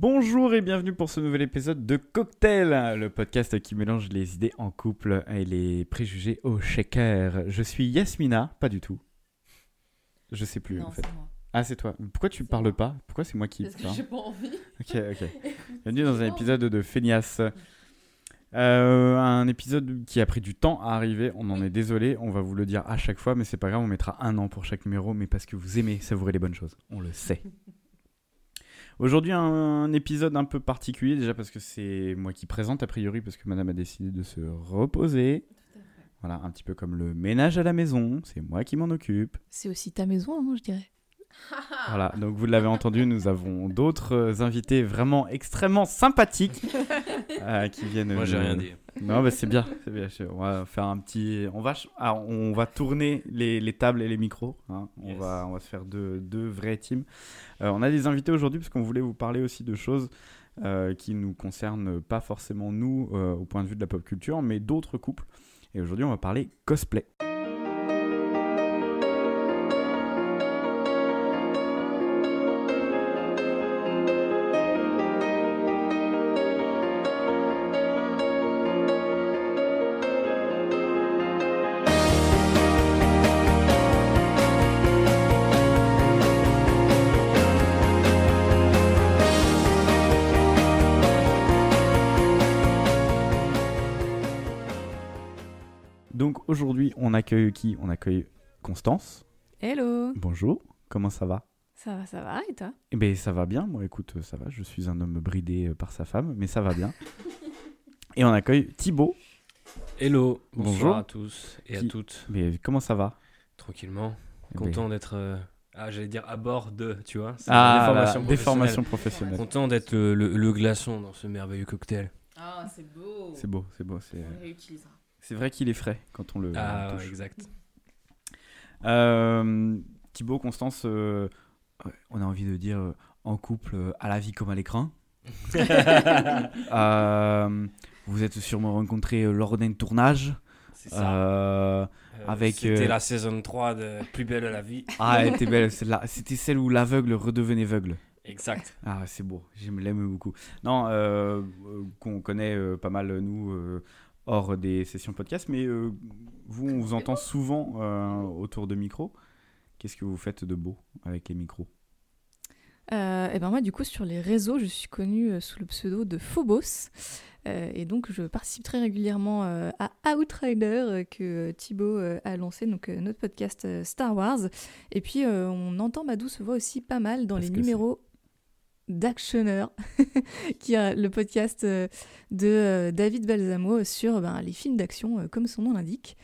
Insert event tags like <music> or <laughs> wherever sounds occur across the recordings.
Bonjour et bienvenue pour ce nouvel épisode de Cocktail, le podcast qui mélange les idées en couple et les préjugés au shaker. Je suis Yasmina, pas du tout. Je sais plus Non, en fait. moi. Ah, c'est toi. Pourquoi tu parles moi. pas? Pourquoi c'est moi qui Parce que j'ai pas envie. Ok, ok. <laughs> Bienvenue dans un épisode de Feignasse. <laughs> Euh, un épisode qui a pris du temps à arriver, on en est désolé, on va vous le dire à chaque fois, mais c'est pas grave, on mettra un an pour chaque numéro, mais parce que vous aimez savourer les bonnes choses, on le sait. <laughs> Aujourd'hui, un épisode un peu particulier, déjà parce que c'est moi qui présente a priori, parce que madame a décidé de se reposer. Voilà, un petit peu comme le ménage à la maison, c'est moi qui m'en occupe. C'est aussi ta maison, hein, je dirais. Voilà, donc vous l'avez entendu, nous avons d'autres euh, invités vraiment extrêmement sympathiques <laughs> euh, qui viennent. Moi, j'ai rien dit. Non, bah c'est bien, c'est bien. On va faire un petit. On va, ah, on va tourner les, les tables et les micros. hein. On Yes. va, on va se faire deux, deux vraies teams. Euh, on a des invités aujourd'hui parce qu'on voulait vous parler aussi de choses euh, qui nous concernent pas forcément nous euh, au point de vue de la pop culture, mais d'autres couples. Et aujourd'hui, on va parler cosplay. Qui On accueille Constance. Hello Bonjour. Comment ça va? Ça va, ça va, et toi? Eh ben ça va bien, moi écoute, euh, ça va, je suis un homme bridé euh, par sa femme, mais ça va bien. <laughs> Et on accueille Thibaut, Hello, bonjour Bonjour. à tous et Qui- à toutes. mais comment ça va? Tranquillement, Eh ben, content d'être. euh, Ah, j'allais dire à bord de, tu vois. c'est Ah, la la déformation déformation professionnelle. professionnelle. Content d'être le, le- le glaçon dans ce merveilleux cocktail. Ah, c'est beau. C'est beau, c'est beau, c'est On réutilisera. C'est vrai qu'il est frais quand on le Ah, touche. exact. Euh, Thibaut, Constance, euh, ouais, on a envie de dire euh, en couple euh, à la vie comme à l'écran. <laughs> Euh, vous êtes sûrement rencontrés euh, lors d'un tournage. C'est ça. Euh, Euh, avec, C'était euh, la saison 3 de Plus belle la vie. Ah, elle était belle. celle-là. C'était celle où l'aveugle redevenait aveugle. Exact. Ah, c'est beau, j'aime l'aime beaucoup. Non, euh, euh, qu'on connaît euh, pas mal, nous, euh, hors des sessions podcast, mais euh, vous, on vous entend souvent euh, autour de micros. Qu'est-ce que vous faites de beau avec les micros? Euh, Et ben moi, du coup, sur les réseaux, je suis connue euh, sous le pseudo de Phobos. Et donc, je participe très régulièrement à Outrider que Thibaut a lancé, donc notre podcast Star Wars. Et puis, on entend ma douce voix aussi pas mal dans les numéros d'Actionneur, <laughs> qui est le podcast euh, de euh, David Balsamo sur ben, les films d'action, euh, comme son nom l'indique.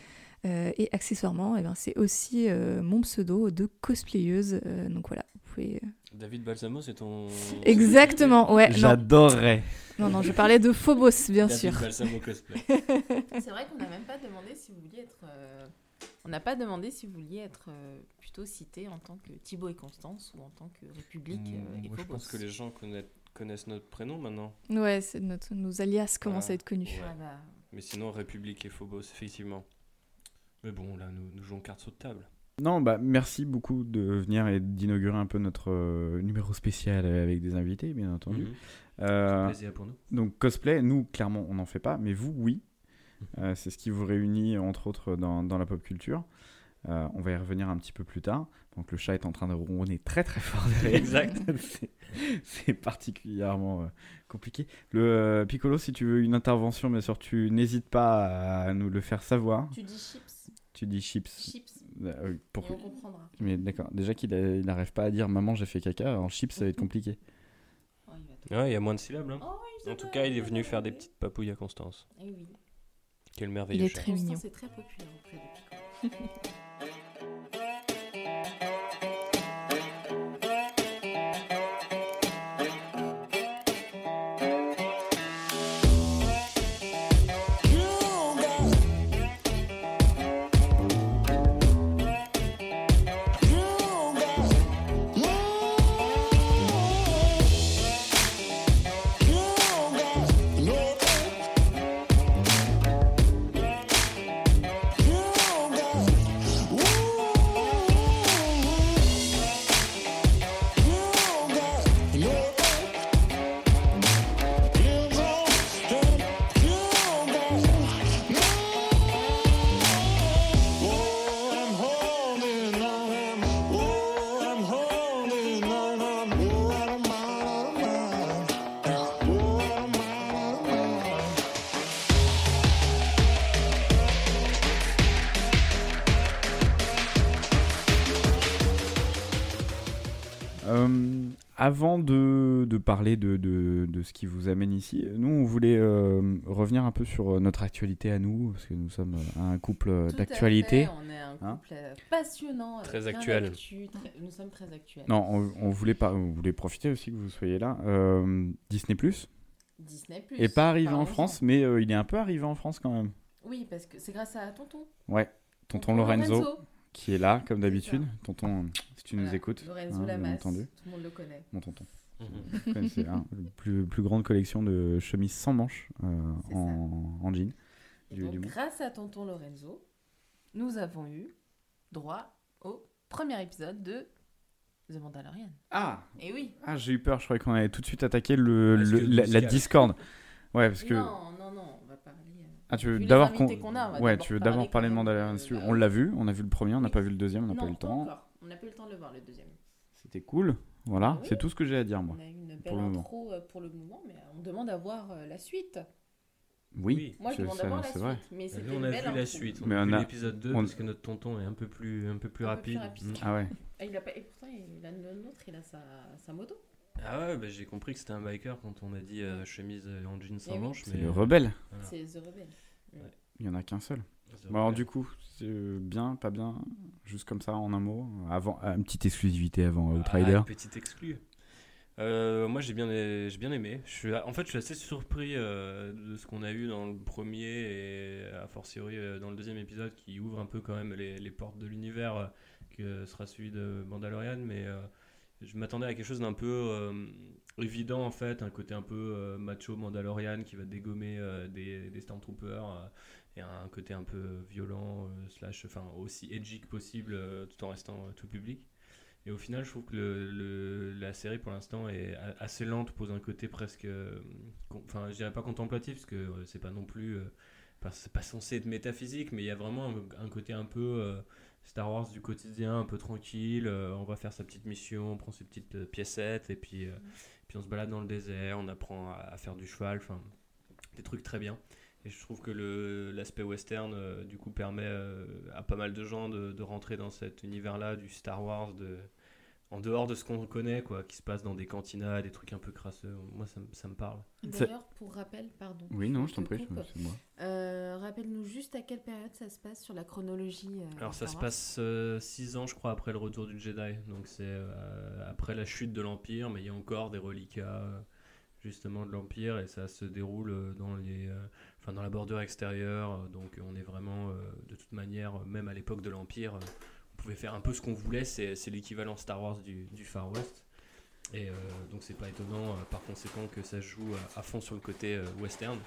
Euh, et accessoirement, eh ben, c'est aussi euh, mon pseudo de cosplayeuse. Euh, donc voilà, vous pouvez. David Balsamo, c'est ton. Exactement, <laughs> ouais. J'adorerais. non, non, je parlais de Phobos, bien David sûr. Balsamo cosplay. <laughs> C'est vrai qu'on n'a même pas demandé si vous vouliez être. euh, On n'a pas demandé si vous vouliez être euh, plutôt cité en tant que Thibaut et Constance ou en tant que République euh, et Moi, je Phobos. pense que les gens connaissent, connaissent notre prénom maintenant. Ouais, c'est notre, nos alias commencent à être connus. Ouais. Ah bah, Mais sinon, République et Phobos, effectivement. Mais bon, là, nous, nous jouons carte sur table. Non, bah merci beaucoup de venir et d'inaugurer un peu notre euh, numéro spécial avec des invités, bien entendu. Euh, Plaisir pour nous. Donc cosplay, nous clairement on n'en fait pas, mais vous oui. Euh, c'est ce qui vous réunit entre autres dans, dans la pop culture. Euh, on va y revenir un petit peu plus tard. Donc le chat est en train de ronronner très très fort derrière. <laughs> <laughs> Exact. C'est- particulièrement euh, compliqué. Le euh, Piccolo, si tu veux une intervention, bien sûr, tu n'hésites pas à nous le faire savoir. tu dis chips. Tu dis chips. Chips. Euh, pour- Et on comprendra. Mais d'accord, déjà qu'il n'arrive pas à dire maman j'ai fait caca, en chips ça va être compliqué. <laughs> Oh, il va tout- Ouais, il y a moins de syllabes. hein. Oh, En tout cas, il est venu faire des petites papouilles à Constance. Eh oui. Quel Il merveilleux est chat. très mignon. Constance est très populaire auprès de Piccolo. <laughs> avant de, de parler de, de, de ce qui vous amène ici, nous, on voulait euh, revenir un peu sur euh, notre actualité à nous, parce que nous sommes euh, un couple d'actualité. On est un Hein couple passionnant. Très actuel. très- Nous sommes très actuels. Non, on, on voulait pas, on voulait profiter aussi que vous soyez là. Euh, Disney Plus Disney Plus. est pas arrivé en. France, mais euh, il est un peu arrivé en France quand même. Oui, parce que c'est grâce à Tonton. Ouais, tonton Lorenzo, qui est là comme d'habitude. Tonton, si tu nous écoutes, Lorenzo hein, bien Lamas. entendu, Tout le monde le connaît. mon tonton. Mhm. <laughs> Connaissez, hein, la plus, plus grande collection de chemises sans manches euh, en, en jean. Et Du- donc, du grâce à Tonton Lorenzo, nous avons eu droit au premier épisode de The Mandalorian. Ah, Et oui. ah j'ai eu peur, je croyais qu'on allait tout de suite attaquer le, la, la. Discord. Ouais, parce que. Non, non, non, on va parler. Ah, tu veux d'abord qu'on- Ouais, tu veux parler d'abord parler de Mandalorian. de- on l'a vu, on a vu le premier, on n'a pas vu le deuxième, on n'a pas eu le temps. encore. On n'a pas eu le temps de le voir le deuxième. C'était cool. Voilà, Oui. c'est tout ce que j'ai à dire, moi. On a eu une pour belle le moment. intro euh, pour le moment, mais on demande à voir euh, la suite. Oui, Oui. Moi, je c'est- demande ça- à voir la suite. vrai. Mais c'était on a vu intro. la suite. On Mais a vu l'épisode 2 on- parce que notre tonton est un peu plus, un peu plus rapide. Ah ouais. Ah. Et pourtant, il a le nôtre, il a sa, sa moto. Ah ouais, bah, j'ai compris que c'était un biker quand on a dit euh, chemise en jean sans Eh oui. manches. C'est le rebelle. voilà. C'est The Rebel. Il y en a qu'un seul. Bon, alors du coup, c'est euh, bien, pas bien, juste comme ça en un mot. Avant, euh, une petite exclusivité avant Ah, Outrider. une petite exclue. Euh, moi j'ai bien, j'ai bien aimé. Je suis, en fait, je suis assez surpris euh, de ce qu'on a eu dans le premier et a fortiori euh, dans le deuxième épisode qui ouvre un peu quand même les, les portes de l'univers euh, que sera celui de Mandalorian. Mais euh, je m'attendais à quelque chose d'un peu euh, évident en fait, un côté un peu euh, macho Mandalorian qui va dégommer euh, des, des Stormtroopers euh, et un côté un peu violent, slash, enfin aussi edgy que possible tout en restant tout public. Et au final, je trouve que le, la série, pour l'instant, est assez lente, pose un côté presque. Enfin, je dirais pas contemplatif, parce que c'est pas non plus. c'est pas censé être métaphysique, mais il y a vraiment un, côté un peu Star Wars du quotidien, un peu tranquille. on va faire sa petite mission, on prend ses petites euh, piécettes, et puis, euh, on se balade dans le désert, on apprend à, faire du cheval, enfin, des trucs très bien. Et je trouve que l'aspect western, euh, du coup, permet euh, à pas mal de gens de, de rentrer dans cet univers-là du Star Wars, de, en dehors de ce qu'on connaît, quoi, qui se passe dans des cantinas, des trucs un peu crasseux. Moi, ça, me- ça me parle. D'ailleurs, pour rappel, pardon. Oui, non, je t'en te prie, c'est moi. Euh, Rappelle-nous juste à quelle période ça se passe sur la chronologie. euh, Alors, ça se passe 6 ans, je crois, après le retour du Jedi. Donc, c'est euh, après la chute de l'Empire, mais il y a encore des reliquats, euh, justement, de l'Empire, et ça se déroule euh, dans les. euh, Enfin, dans la bordure extérieure, euh, donc on est vraiment, euh, de toute manière, euh, même à l'époque de l'Empire, euh, pouvait faire un peu ce qu'on voulait, c'est l'équivalent Star Wars du, du Far West. Et euh, donc c'est pas étonnant euh, par conséquent que ça joue à, à fond sur le côté euh, western.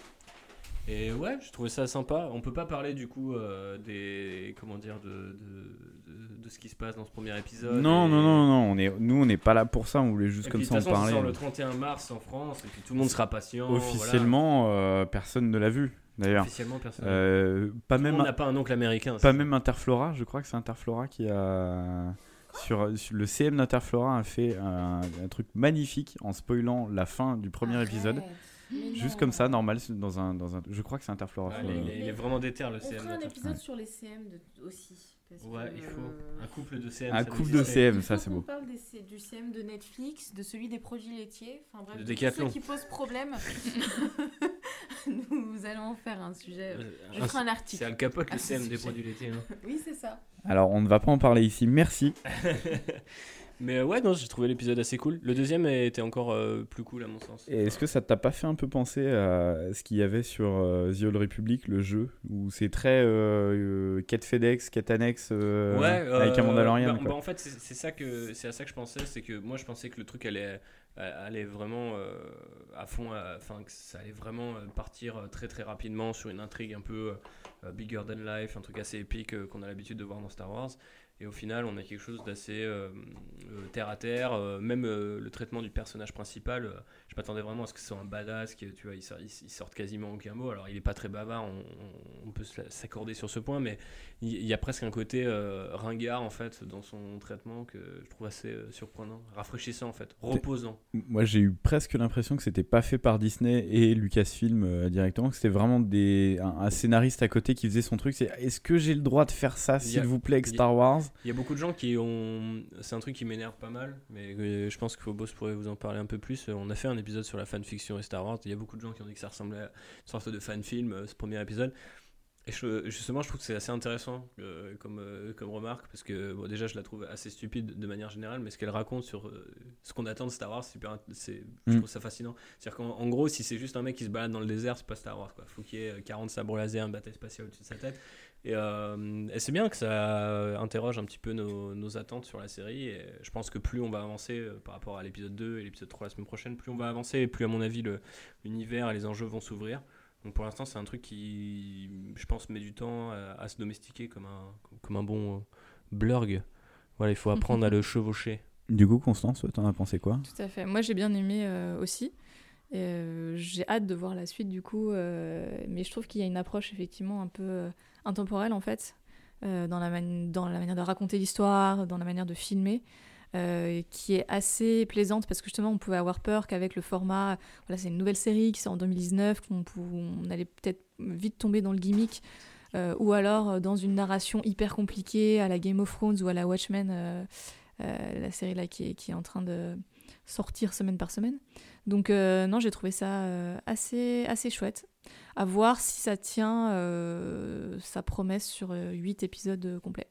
Et ouais, je trouvais ça sympa. On peut pas parler du coup euh, des comment dire de, de, de, de ce qui se passe dans ce premier épisode. Non, et- non, non, non, on est, nous on n'est pas là pour ça, on voulait juste comme ça en parler. sort le 31 mars en France et puis tout le monde sera patient. Officiellement, euh, personne ne l'a vu. D'ailleurs. Officiellement personne. Euh, pas tout même, monde n'a pas un oncle américain. pas même Interflora, je crois que c'est Interflora qui a. Sur, sur- le CM d'Interflora a fait un, un truc magnifique en spoilant la fin du premier Arrête. épisode. Mais Juste non. comme ça, normal, dans un, dans un. Je crois que c'est Interflora. Il, le- est, il est vraiment déter le On CM. fera un épisode Ouais. sur les CM de- aussi. parce Ouais, que, il faut euh, un couple de CM. Un couple de. CM, ça c'est beau. parle des C- du CM de Netflix, de celui des produits laitiers, enfin bref, De ceux qui posent problème. <laughs> <laughs> Nous allons faire un sujet. Euh, Je un- ferai un C'est article. Al Capote Ah, le ce CM des produits laitiers. hein. <laughs> Oui, c'est ça. Alors, on ne va pas en parler ici, merci. <laughs> Mais euh, ouais, non, j'ai trouvé l'épisode assez cool. Le deuxième était encore euh, plus cool à mon sens. Et est-ce que ça t'a pas fait un peu penser à ce qu'il y avait sur euh, The Old Republic, le jeu, où c'est très euh, euh, quête FedEx, quête annexe euh, ouais, avec un Mandalorian bah, quoi. bah, en fait, c'est c'est ça que c'est à ça que je pensais, c'est que moi je pensais que le truc allait allait vraiment euh, à fond, enfin que ça allait vraiment euh, partir euh, très très rapidement sur une intrigue un peu bigger than life, un truc assez épique qu'on a l'habitude de voir dans Star Wars. Et au final, on a quelque chose d'assez terre à terre. même le traitement du personnage principal, je m'attendais vraiment à ce que ce soit un badass, qui, tu vois, il, il, il sorte quasiment aucun mot. Alors, il est pas très bavard, on, peut s'accorder sur ce point, mais il, y a presque un côté euh, ringard en fait dans son traitement que je trouve assez euh, surprenant, rafraîchissant en fait, reposant. Moi, j'ai eu presque l'impression que c'était pas fait par Disney et Lucasfilm euh, directement, que c'était vraiment des, un, un scénariste à côté qui faisait son truc. C'est est-ce que j'ai le droit de faire ça, s'il vous plaît, avec Star Wars? Il y a beaucoup de gens qui ont. C'est un truc qui m'énerve pas mal, mais je pense que Phobos pourrait vous en parler un peu plus. On a fait un épisode sur la fanfiction et Star Wars. Il y a beaucoup de gens qui ont dit que ça ressemblait à une sorte de fan-film, euh, ce premier épisode. Et je- justement, je trouve que c'est assez intéressant euh, comme, euh, comme remarque, parce que bon, déjà, je la trouve assez stupide de manière générale, mais ce qu'elle raconte sur euh, ce qu'on attend de Star Wars, c'est super, int- c'est, je Mm. trouve ça fascinant. C'est-à-dire qu'en en gros, si c'est juste un mec qui se balade dans le désert, c'est pas Star Wars. Quoi. Faut qu'il y ait 40 sabres laser, une bataille spatiale au-dessus de sa tête. Et, et c'est bien que ça interroge un petit peu nos, nos attentes sur la série. Et je pense que plus on va avancer par rapport à l'épisode 2 et l'épisode 3 la semaine prochaine, plus on va avancer, et plus à mon avis l'univers et les enjeux vont s'ouvrir. Donc pour l'instant, c'est un truc qui, je pense, met du temps à, à se domestiquer comme un, comme un bon euh, blurg. Voilà, il faut apprendre à le <laughs> chevaucher. Du coup, Constance, t'en as pensé quoi? Tout à fait. Moi, j'ai bien aimé euh, aussi. Euh, j'ai hâte de voir la suite du coup. euh, mais je trouve qu'il y a une approche effectivement un peu euh, intemporelle en fait, euh, dans, la mani- dans la manière de raconter l'histoire, dans la manière de filmer. Euh, qui est assez plaisante parce que justement on pouvait avoir peur qu'avec le format, voilà c'est une nouvelle série qui sort en 2019, qu'on on allait peut-être vite tomber dans le gimmick euh, ou alors euh, dans une narration hyper compliquée à la Game of Thrones ou à la Watchmen, la série là qui est, qui est en train de sortir semaine par semaine. Donc non, j'ai trouvé ça assez, assez chouette. À voir si ça tient sa promesse sur 8 épisodes complets.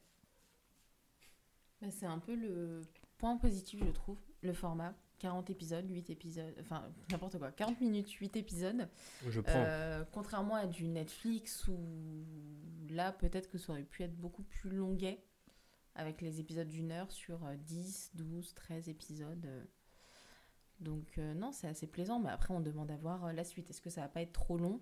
Bah, c'est un peu le point positif, je trouve, le format. 40 épisodes, 8 épisodes, enfin n'importe quoi, 40 minutes, 8 épisodes. Je prends. Euh, contrairement à du Netflix où là peut-être que ça aurait pu être beaucoup plus longuet avec les épisodes d'une heure sur euh, 10, 12, 13 épisodes. euh. Donc euh, non, c'est assez plaisant, mais après on demande à voir la suite. Est-ce que ça va pas être trop long?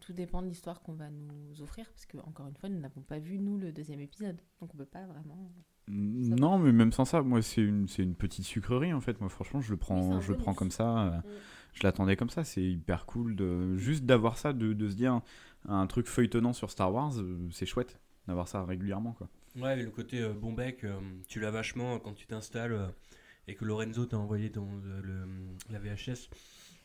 Tout dépend de l'histoire qu'on va nous offrir, parce que encore une fois, nous n'avons pas vu nous le deuxième épisode, donc on peut pas vraiment. Non, mais même sans ça, moi, c'est une, c'est une petite sucrerie en fait. Moi, franchement, je le prends, je le prends comme ça. euh, Je l'attendais comme ça. C'est hyper cool de juste d'avoir ça, de, de se dire un truc feuilletonnant sur Star Wars, euh, c'est chouette d'avoir ça régulièrement quoi. Ouais, le côté euh, bon bec, euh, tu l'as vachement quand tu t'installes euh, et que Lorenzo t'a envoyé ton, euh, le, la VHS.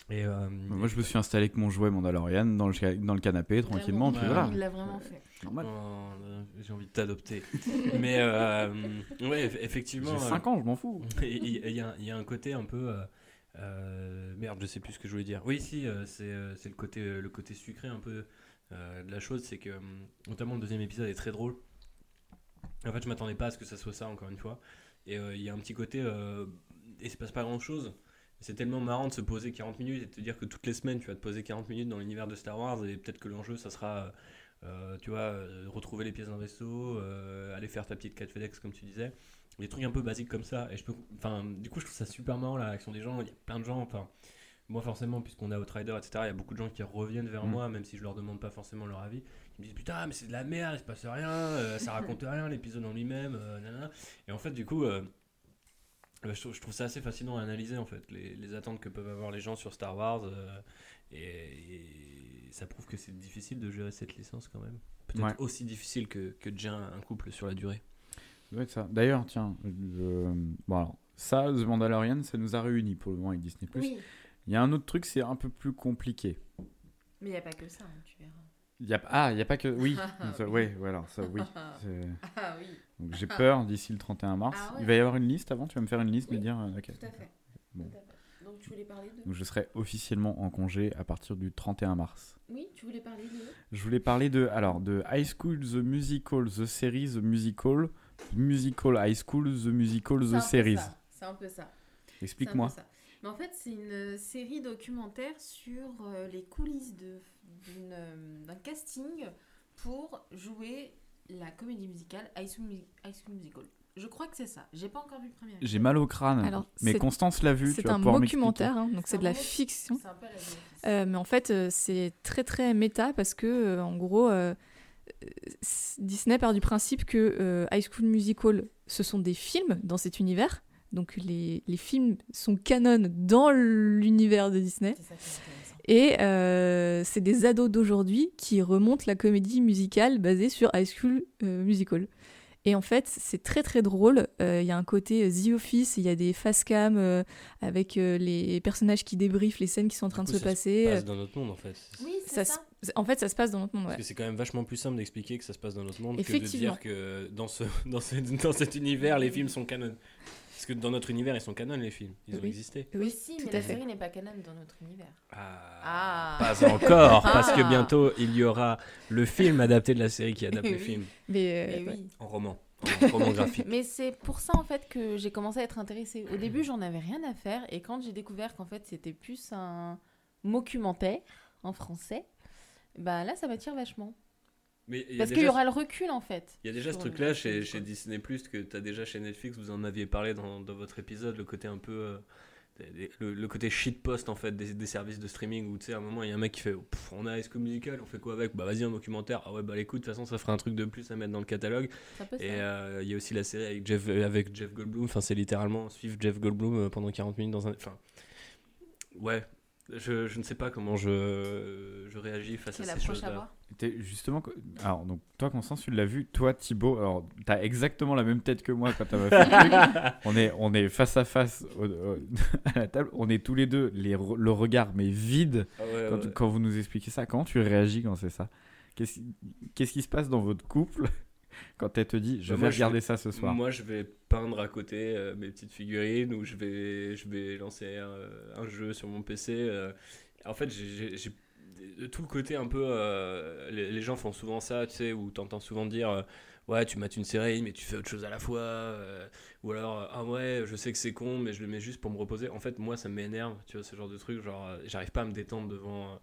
Et, euh, Moi, je me suis installé avec mon jouet Mandalorian dans le, dans le canapé tranquillement, puis voilà. Il l'a vraiment fait. Normal. Oh, euh, J'ai envie de t'adopter. <laughs> Mais euh, ouais, eff- effectivement. J'ai euh, 5 ans, je m'en fous. <laughs> Il y, a- il y a un côté un peu. euh, euh, merde, je sais plus ce que je voulais dire. Oui, si, euh, c'est euh, c'est le côté, euh, le côté sucré un peu euh, de la chose. C'est que, euh, notamment, le deuxième épisode est très drôle. En fait, je m'attendais pas à ce que ça soit ça, encore une fois. Et euh, il y a un petit côté. euh, et il se passe pas grand chose. C'est tellement marrant de se poser 40 minutes et de te dire que toutes les semaines tu vas te poser 40 minutes dans l'univers de Star Wars et peut-être que l'enjeu ça sera euh, tu vois euh, retrouver les pièces d'un vaisseau euh, aller faire ta petite quête FedEx comme tu disais. Des trucs un peu basiques comme ça. Et je peux enfin du coup je trouve ça super marrant la réaction des gens. Il y a plein de gens enfin moi forcément puisqu'on est Outrider etc il y a beaucoup de gens qui reviennent vers Mm. moi même si je leur demande pas forcément leur avis. Qui me disent putain mais c'est de la merde il se passe rien euh, ça raconte rien l'épisode en lui-même euh, et en fait du coup euh, euh, je, trouve, je trouve ça assez fascinant à analyser en fait les, les attentes que peuvent avoir les gens sur Star Wars euh, et, et ça prouve que c'est difficile de gérer cette licence quand même peut-être Ouais. aussi difficile que, que de gérer un couple sur la durée Ça doit être ça. D'ailleurs, tiens, bon alors, ça, The Mandalorian, ça nous a réunis pour le moment avec Disney+. Oui, Il y a un autre truc, c'est un peu plus compliqué. mais il n'y a pas que ça, hein, tu verras. Y a, ah, il n'y a pas que... Oui, <laughs> ça, oui. ouais, voilà, ça, oui. C'est- Ah oui, Donc j'ai peur d'ici le 31 mars. Ah ouais. Il va y avoir une liste avant? Tu vas me faire une liste, me Oui, dire... euh, tout à fait. Bon. Tout à fait. Donc tu voulais parler de... Donc je serai officiellement en congé à partir du 31 mars. Oui, tu voulais parler de... Je voulais parler de, alors, de High School The Musical, The Series, The Musical, Musical High School, The Musical, The Series. C'est un peu ça. Explique-moi. Mais en fait, c'est une série documentaire sur euh, les coulisses euh, d'un casting pour jouer la comédie musicale High School, Mu- High School Musical. Je crois que c'est ça. J'ai pas encore vu le premier. J'ai mal au crâne. Alors, mais Constance l'a vu. tu C'est un documentaire, hein, donc C'est de la fiction. Un peu la. Euh, mais en fait, euh, c'est très très méta parce que, euh, en gros, Disney part du principe que euh, High School Musical, ce sont des films dans cet univers. Donc les, les films sont canon dans l'univers de Disney. Et euh, c'est des ados d'aujourd'hui qui remontent la comédie musicale basée sur High School euh, Musical. Et en fait, c'est très très drôle. Euh, Il y a un côté The Office, il y a des face cam euh, avec euh, les personnages qui débriefent les scènes qui sont en train de se coup, ça passer. passe dans notre monde en fait. Oui, Ça c'est se- ça. En fait, ça se passe dans notre monde. Parce que c'est quand même vachement plus simple d'expliquer que ça se passe dans notre monde que de dire que dans, ce, <laughs> dans, ce- dans cet univers, les films sont canon. Parce que dans notre univers, ils sont canon, les films. Ils ont existé. Oui, tout mais la fait. série n'est pas canon dans notre univers. Ah, Ah. Pas encore, parce que Ah. bientôt, il y aura le film adapté de la série qui adapte le <laughs> Oui. film. Mais, euh, Mais oui. En roman. En roman graphique. <laughs> Mais c'est pour ça en fait que j'ai commencé à être intéressée. Au début, j'en avais rien à faire et quand j'ai découvert qu'en fait c'était plus un documentaire en français, bah là ça m'attire vachement. Mais Parce qu'il y aura le recul en fait. Il y a déjà ce truc-là le- chez, Disney Plus que tu as déjà chez Netflix, vous en aviez parlé dans, dans votre épisode, le côté un peu. euh, le, le côté shitpost en fait des, des services de streaming où tu sais à un moment il y a un mec qui fait Pff, on a High School Musical on fait quoi avec? Bah vas-y un documentaire. Ah ouais bah écoute de toute façon ça ferait un truc de plus à mettre dans le catalogue. Ça peut se et euh, il y a aussi la série avec Jeff avec Jeff Goldblum. Enfin c'est littéralement suivre Jeff Goldblum euh, pendant 40 minutes dans un enfin ouais je, je ne sais pas comment je, je réagis face à ces l'approche choses à là voir. T'es justement. Alors, donc, toi, Constance, tu l'as vu. Toi, Thibaut, alors, t'as exactement la même tête que moi quand t'as fait le truc. <laughs> On est, on est face à face au- au- <laughs> à la table. On est tous les deux, les, le regard, mais vide, Ah ouais, quand, ouais. quand vous nous expliquez ça. Comment tu réagis quand c'est ça? Qu'est-ce qui se passe dans votre couple? <laughs> quand elle te dit Je Bah, vais moi, je regarder vais- ça ce soir Moi, je vais peindre à côté euh, mes petites figurines ou je vais, je vais lancer un, un jeu sur mon PC. euh. En fait, j'ai- tout le côté un peu. euh, les, les gens font souvent ça, tu sais, où t'entends souvent dire Ouais, tu mates une série, mais tu fais autre chose à la fois. ou alors, ah ouais, je sais que c'est con, mais je le mets juste pour me reposer. En fait, moi, ça m'énerve, tu vois, ce genre de truc. Genre, j'arrive pas à me détendre devant.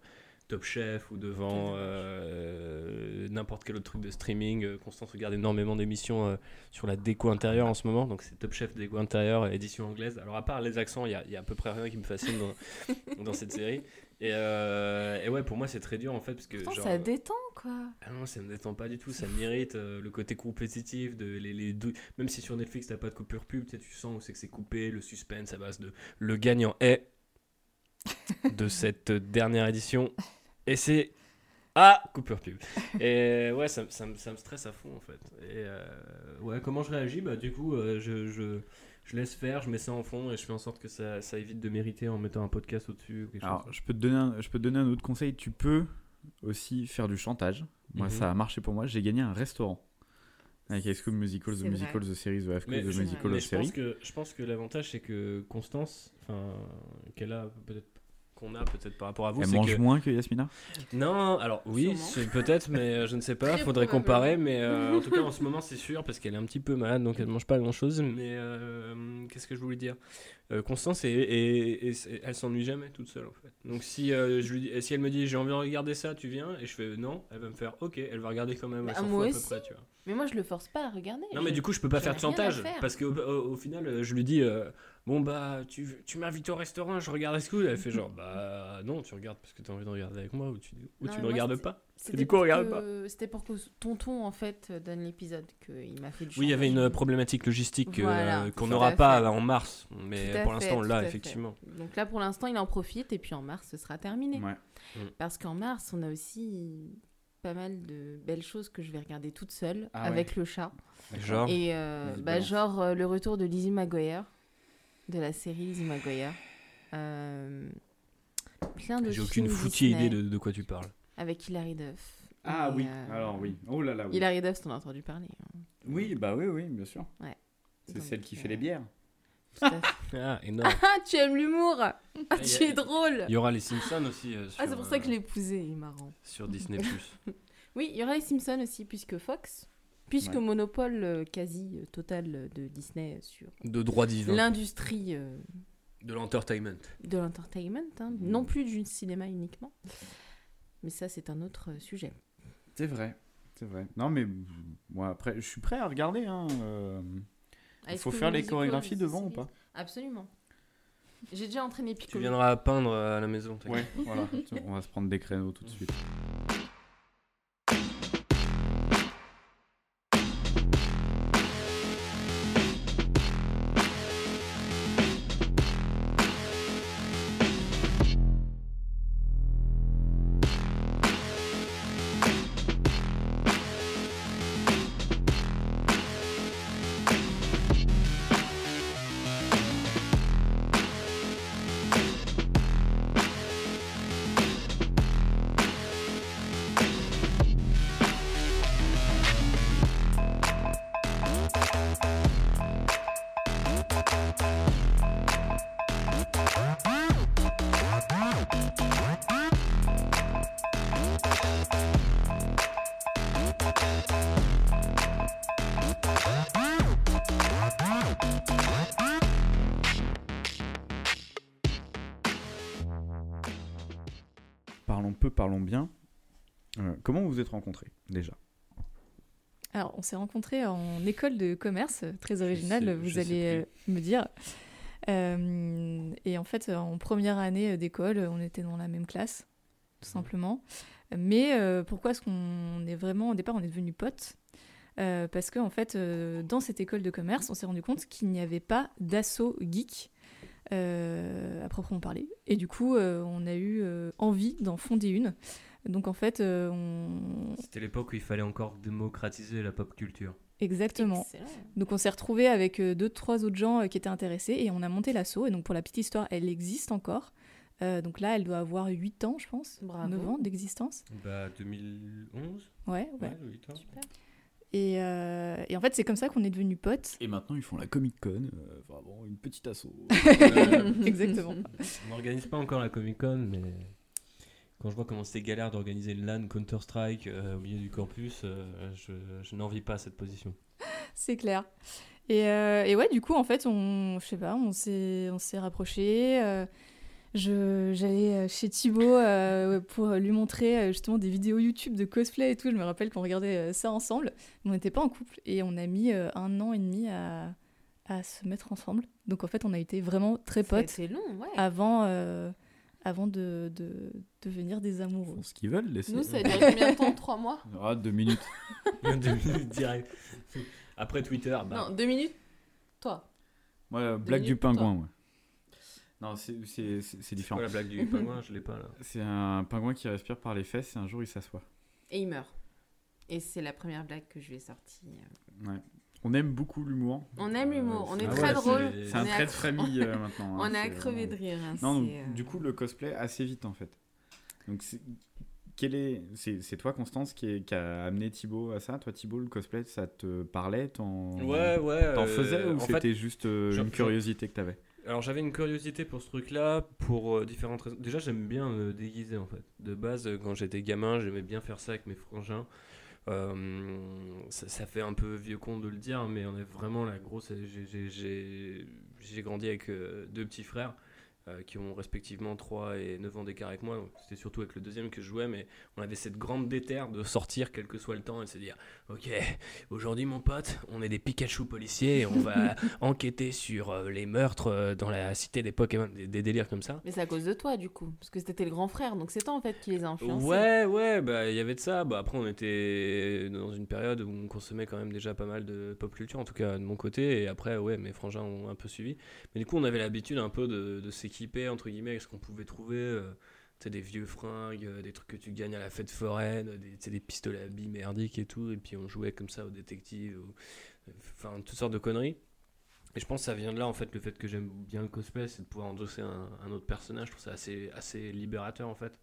Top Chef ou devant euh, n'importe quel autre truc de streaming. Euh, Constance regarde énormément d'émissions euh, sur la déco intérieure en ce moment, donc c'est Top Chef déco intérieure, édition anglaise. Alors à part les accents, il y a, il y a à peu près rien qui me fascine dans, <laughs> dans cette série. Et, euh, et ouais, pour moi c'est très dur en fait parce que Pourtant, genre, ça détend quoi. ah non, ça me détend pas du tout, ça m'irrite euh, le côté compétitif de les, les dou- même si sur Netflix t'as pas de coupure pub, tu sens où c'est que c'est coupé, le suspense à base de le gagnant est <laughs> de cette dernière édition et c'est ah coupure pub. <laughs> Et ouais, ça, ça, me- ça me stresse à fond en fait. Et euh, ouais, comment je réagis? Bah du coup, euh, je, je, je laisse faire, je mets ça en fond et je fais en sorte que ça, ça évite de mériter en mettant un podcast au-dessus ou quelque chose. Alors, je peux, te donner un, je peux te donner un autre conseil. Tu peux aussi faire du chantage. Moi, Mhm. ça a marché pour moi. J'ai gagné un restaurant. Avec High School Musical, The C'est vrai. Musical, The Series, The Half The je, Musical, mais The je Series. pense que je pense que l'avantage c'est que Constance, enfin qu'elle a peut-être qu'on a peut-être par rapport à vous, Elle mange que moins que Yasmina non, alors oui, peut-être, mais euh, je ne sais pas, faudrait comparer, mais euh, en tout cas en ce moment c'est sûr parce qu'elle est un petit peu malade donc elle mange pas grand chose. Mais euh, qu'est-ce que je voulais dire? Euh, Constance, est, est- est- est- elle s'ennuie jamais toute seule en fait. Donc si euh, je lui dis, si elle me dit j'ai envie de regarder ça, tu viens et je fais non, elle va me faire ok, elle va regarder quand même, Bah, moi à peu près, tu vois. Mais moi, je le force pas à regarder. Non Je- mais du coup je peux pas faire ai de chantage faire. parce qu'au au, au final je lui dis euh, bon bah tu, tu m'invites au restaurant je regarde School elle fait genre bah non tu regardes parce que tu as envie de regarder avec moi ou tu, ou Non, tu ne moi, regardes pas? C'était du coup, pour regarde que- C'était pour que tonton, en fait, donne l'épisode, qu'il m'a fait du oui il y avait une problématique logistique euh, qu'on n'aura à pas fait. en mars mais Tout à pour l'instant on l'a à fait. effectivement Donc là, pour l'instant, il en profite, et puis en mars, ce sera terminé. Ouais. Parce qu'en mars, on a aussi pas mal de belles choses que je vais regarder toute seule, Ah avec le chat. genre Et euh, bah, genre euh, le retour de Lizzie McGuire, de la série Lizzie McGuire. Euh, plein de j'ai aucune foutue Disney idée de, de quoi tu parles Avec Hilary Duff. Ah oui, euh, alors oui. Oh là là, oui. Hilary Duff, t'en as entendu parler. hein. Oui, bah oui, oui, bien sûr. Ouais. C'est celle qui fait euh, les bières. Tout à fait. <laughs> ah énorme ah, tu aimes l'humour Ah, tu es drôle il y aura les Simpsons aussi euh, Ah, sur, c'est pour ça que je l'ai épousé, il est marrant. sur Disney <laughs> Oui, il y aura les Simpsons aussi, puisque Fox, puisque Ouais. monopole euh, quasi euh, total de Disney sur de droit divin l'industrie euh, de l'entertainment de l'entertainment, hein, Mm. non plus du cinéma uniquement. Mais ça, c'est un autre euh, sujet. C'est vrai. C'est vrai. Non, mais moi, après, je suis prêt à regarder. Hein. euh, Il faut faire les chorégraphies The devant ou pas Absolument. J'ai déjà entraîné tu Piccolo. viendras peindre à la maison. Ouais, voilà. <laughs> On va se prendre des créneaux tout de suite. Vous vous êtes rencontrés déjà Alors, on s'est rencontrés en école de commerce, euh, très original, sais- vous allez euh, me dire. Euh, et en fait, en première année d'école, on était dans la même classe, tout simplement. Mais euh, pourquoi est-ce qu'on est vraiment, au départ, on est devenus potes? Euh, Parce qu'en fait, euh, dans cette école de commerce, on s'est rendu compte qu'il n'y avait pas d'assaut geek euh, à proprement parler. Et du coup, euh, on a eu euh, envie d'en fonder une. Donc en fait, euh, on... C'était l'époque où il fallait encore démocratiser la pop culture. exactement. Excellent. Donc on s'est retrouvé avec euh, deux, trois autres gens euh, qui étaient intéressés et on a monté l'assaut. Et donc pour la petite histoire, elle existe encore. Euh, donc là, elle doit avoir 8 ans, je pense. Bravo. 9 ans d'existence. Bah, 2011 Ouais, ouais. Ouais, huit ans. Super. Et, euh, et en fait, c'est comme ça qu'on est devenus potes. Et maintenant, ils font la Comic Con, vraiment une petite asso. <laughs> Exactement. On n'organise pas encore la Comic Con, mais quand je vois comment c'était galère d'organiser une LAN Counter-Strike euh, au milieu du campus, euh, je, je n'envie pas cette position. <laughs> c'est clair. Et, euh, et ouais, du coup, en fait, on, je sais pas, on s'est, on s'est rapprochés. euh, je, j'allais chez Thibaut euh, pour lui montrer justement des vidéos YouTube de cosplay et tout. Je me rappelle qu'on regardait ça ensemble. On n'était pas en couple et on a mis un an et demi à, à se mettre ensemble. Donc en fait, on a été vraiment très potes été long, ouais. avant, euh, avant de, de devenir des Ils amoureux. font ce qu'ils veulent, laissez. Nous, ça a duré combien de temps Trois mois <laughs> Ah, deux minutes. <laughs> Deux minutes direct. Après Twitter, bah, Non, deux minutes Toi. Ouais, blague minutes du pingouin, ouais. Non, c'est c'est- c'est- c'est c'est différent. quoi la blague du pingouin? Je l'ai pas là. C'est un pingouin qui respire par les fesses et un jour il s'assoit. Et il meurt. Et c'est la première blague que je lui ai sortie. euh. Ouais. On aime beaucoup l'humour. On aime l'humour, on est Ah très ouais, drôle. c'est- C'est un On est trait de famille euh, maintenant. <laughs> On hein, est à c'est crever de rire. hein, Non, donc, euh, du coup, le cosplay assez vite en fait. Donc, c'est- quel est, c'est, c'est toi Constance qui, est- qui a amené Thibaut à ça? Toi, Thibaut, le cosplay, ça te parlait, t'en, Ouais, ouais. t'en euh, faisais ou en fait, c'était juste euh, une curiosité que t'avais? Alors j'avais une curiosité pour ce truc-là, pour euh, différentes raisons. Déjà j'aime bien me déguiser en fait. De base, euh, quand j'étais gamin, j'aimais bien faire ça avec mes frangins. Euh, ça, ça fait un peu vieux con de le dire, mais on est vraiment la grosse. j'ai- grandi avec euh, deux petits frères euh, qui ont respectivement 3 et 9 ans d'écart avec moi. C'était surtout avec le deuxième que je jouais, mais on avait cette grande déterre de sortir quel que soit le temps et de se dire Ok, aujourd'hui mon pote, on est des Pikachu policiers et on va <laughs> enquêter sur euh, les meurtres euh, dans la cité des Pokémon, des, des délires comme ça. Mais c'est à cause de toi, du coup. Parce que c'était le grand frère, donc c'est toi, en fait, qui les a influencés. Ouais, ouais, bah il y avait de ça. Bah, après, on était dans une période où on consommait quand même déjà pas mal de pop culture, en tout cas de mon côté. Et après, ouais, mes frangins ont un peu suivi. Mais du coup, on avait l'habitude un peu de, de s'équiper, entre guillemets, avec ce qu'on pouvait trouver. euh, tu sais, des vieux fringues, euh, des trucs que tu gagnes à la fête foraine, des, des pistolets à billes merdiques et tout. Et puis on jouait comme ça aux détectives, ou- enfin toutes sortes de conneries. Et je pense que ça vient de là, en fait, le fait que j'aime bien le cosplay, c'est de pouvoir endosser un, autre personnage. Je trouve ça assez, assez libérateur, en fait.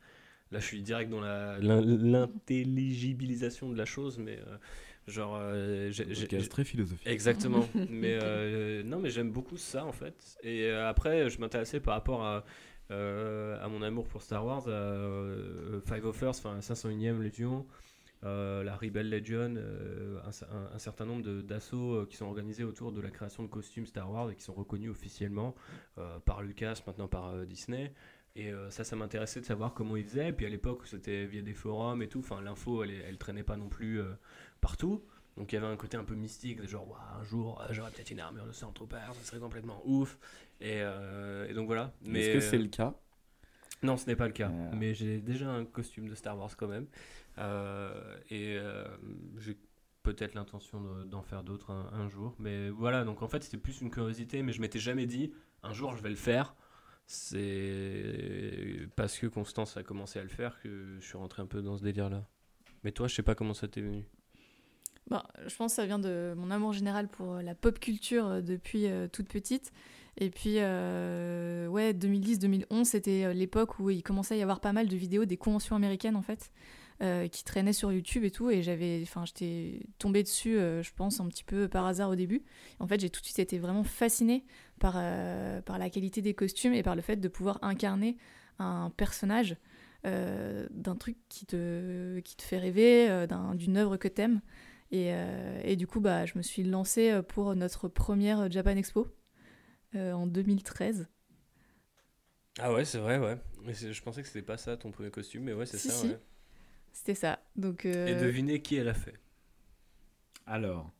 Là, je suis direct dans l'intelligibilisation de la chose, mais euh, genre. euh, j'ai- très philosophique. Exactement. <laughs> mais euh, non, mais j'aime beaucoup ça en fait. Et euh, après, je m'intéressais par rapport à, euh, à mon amour pour Star Wars, euh, Five of Earth, enfin 501e Légion, euh, la Rebel Legion, euh, un, cer- un- un certain nombre de- d'assauts euh, qui sont organisés autour de la création de costumes Star Wars et qui sont reconnus officiellement euh, par Lucas, maintenant par euh, Disney. Et euh, ça, ça m'intéressait de savoir comment ils faisaient. Et puis à l'époque, c'était via des forums et tout. Enfin, l'info, elle, elle traînait pas non plus euh, partout. Donc il y avait un côté un peu mystique, de genre, un jour, euh, j'aurais peut-être une armure de Stormtrooper, ça serait complètement ouf. Et, euh, et donc voilà. Mais Est-ce que c'est le cas? Non, ce n'est pas le cas. Euh. Mais j'ai déjà un costume de Star Wars quand même. Et j'ai peut-être l'intention de- d'en faire d'autres un, un jour. Mais voilà, donc en fait, c'était plus une curiosité, mais je m'étais jamais dit, un jour, je vais le faire. C'est parce que Constance a commencé à le faire que je suis rentré un peu dans ce délire-là. Mais toi, je sais pas comment ça t'est venu. Bon, je pense que ça vient de mon amour général pour euh, la pop culture euh, depuis euh, toute petite. Et puis, ouais, 2010-2011, c'était l'époque où il commençait à y avoir pas mal de vidéos des conventions américaines, en fait, qui traînaient sur YouTube et tout. Et j'avais, enfin, j'étais tombée dessus, je pense, un petit peu par hasard au début. En fait, j'ai tout de suite été vraiment fascinée par, par la qualité des costumes et par le fait de pouvoir incarner un personnage d'un truc qui te, qui te fait rêver, d'un- d'une œuvre que t'aimes. Et, euh, et du coup, bah, je me suis lancée euh, pour notre première Japan Expo euh, en 2013. Ah ouais, c'est vrai, ouais. Mais je pensais que c'était pas ça ton premier costume, mais ouais, c'est Si, ça. si. ouais. C'était ça. Donc, euh, Et devinez qui elle a fait. Alors,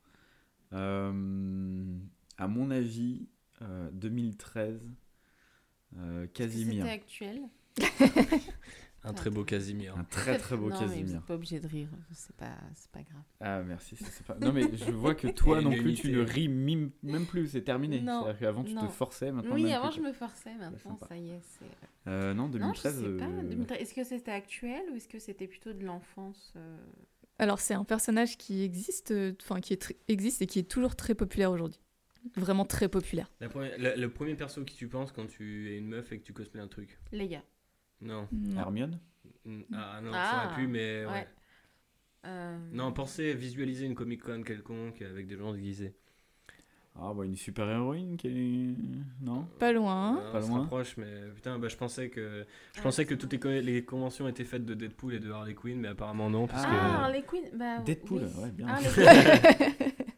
euh, à mon avis, euh, 2013, euh, Est-ce que Casimir. C'était actuel? <laughs> Un très beau Casimir. Un très très beau non, mais vous Casimir. n'êtes pas obligé de rire. C'est pas, c'est pas grave. Ah merci, c'est pas... Non mais je vois que toi non plus tu ne ris même plus, c'est terminé. Non, C'est-à-dire qu'avant tu te forçais, maintenant oui, même avant plus. je me forçais. Maintenant, ça y est. Euh, non, Non, je 2013. sais pas. euh, 2013, Est-ce que c'était actuel ou est-ce que c'était plutôt de l'enfance euh, Alors, c'est un personnage qui existe, enfin, qui est existe et qui est toujours très populaire aujourd'hui. Vraiment très populaire. La première- la- le premier perso qui tu penses quand tu es une meuf et que tu cosplays un truc? Les gars. Non. Non. Hermione Ah non, Ah, ça aurait pu, mais ouais. ouais. Euh, Non, pensez visualiser une Comic Con quelconque avec des gens déguisés. Ah bah une super héroïne qui est... Non Pas loin. Euh, Pas on se loin. rapproche, mais putain, bah, je pensais que je Ah, pensais que toutes les, co- les conventions étaient faites de Deadpool et de Harley Quinn, mais apparemment non, parce Ah, que Ah, Harley Quinn bah, Deadpool, oui. ouais, bien. Harley Quinn. <laughs> <laughs>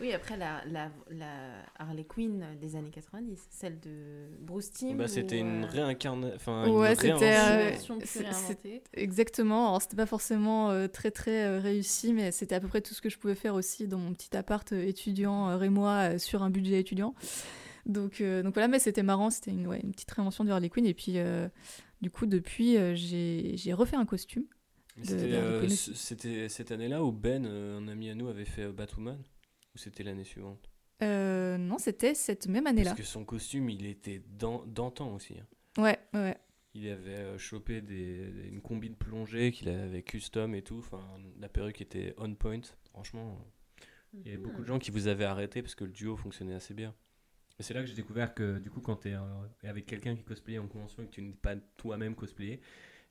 oui, après la, la, la Harley Quinn des années 90, celle de Bruce Timm. bah, ou, c'était une euh, réincarnation. Enfin, une Ouais, c'était, euh. Exactement. Alors, c'était pas forcément euh, très très euh, réussi, mais c'était à peu près tout ce que je pouvais faire aussi dans mon petit appart euh, étudiant euh, rémois euh, sur un budget étudiant. Donc, euh, donc voilà, mais c'était marrant. C'était une, ouais, une petite réinvention du Harley Quinn. Et puis, euh, du coup, depuis, euh, j'ai j'ai refait un costume. De- C'était de euh, c'était cette année-là où Ben, euh, un ami à nous, avait fait euh, Batwoman? Ou c'était l'année suivante Euh, non, c'était cette même année-là. Parce que son costume, il était dan- d'antan aussi. hein. Ouais, ouais, ouais. Il avait euh, chopé des, une combi de plongée qu'il avait custom et tout. Enfin, la perruque était on point. Franchement, il y avait beaucoup de gens qui vous avaient arrêté parce que le duo fonctionnait assez bien. Et c'est là que j'ai découvert que du coup, quand tu es avec quelqu'un qui cosplayait en convention et que tu n'es pas toi-même cosplayé,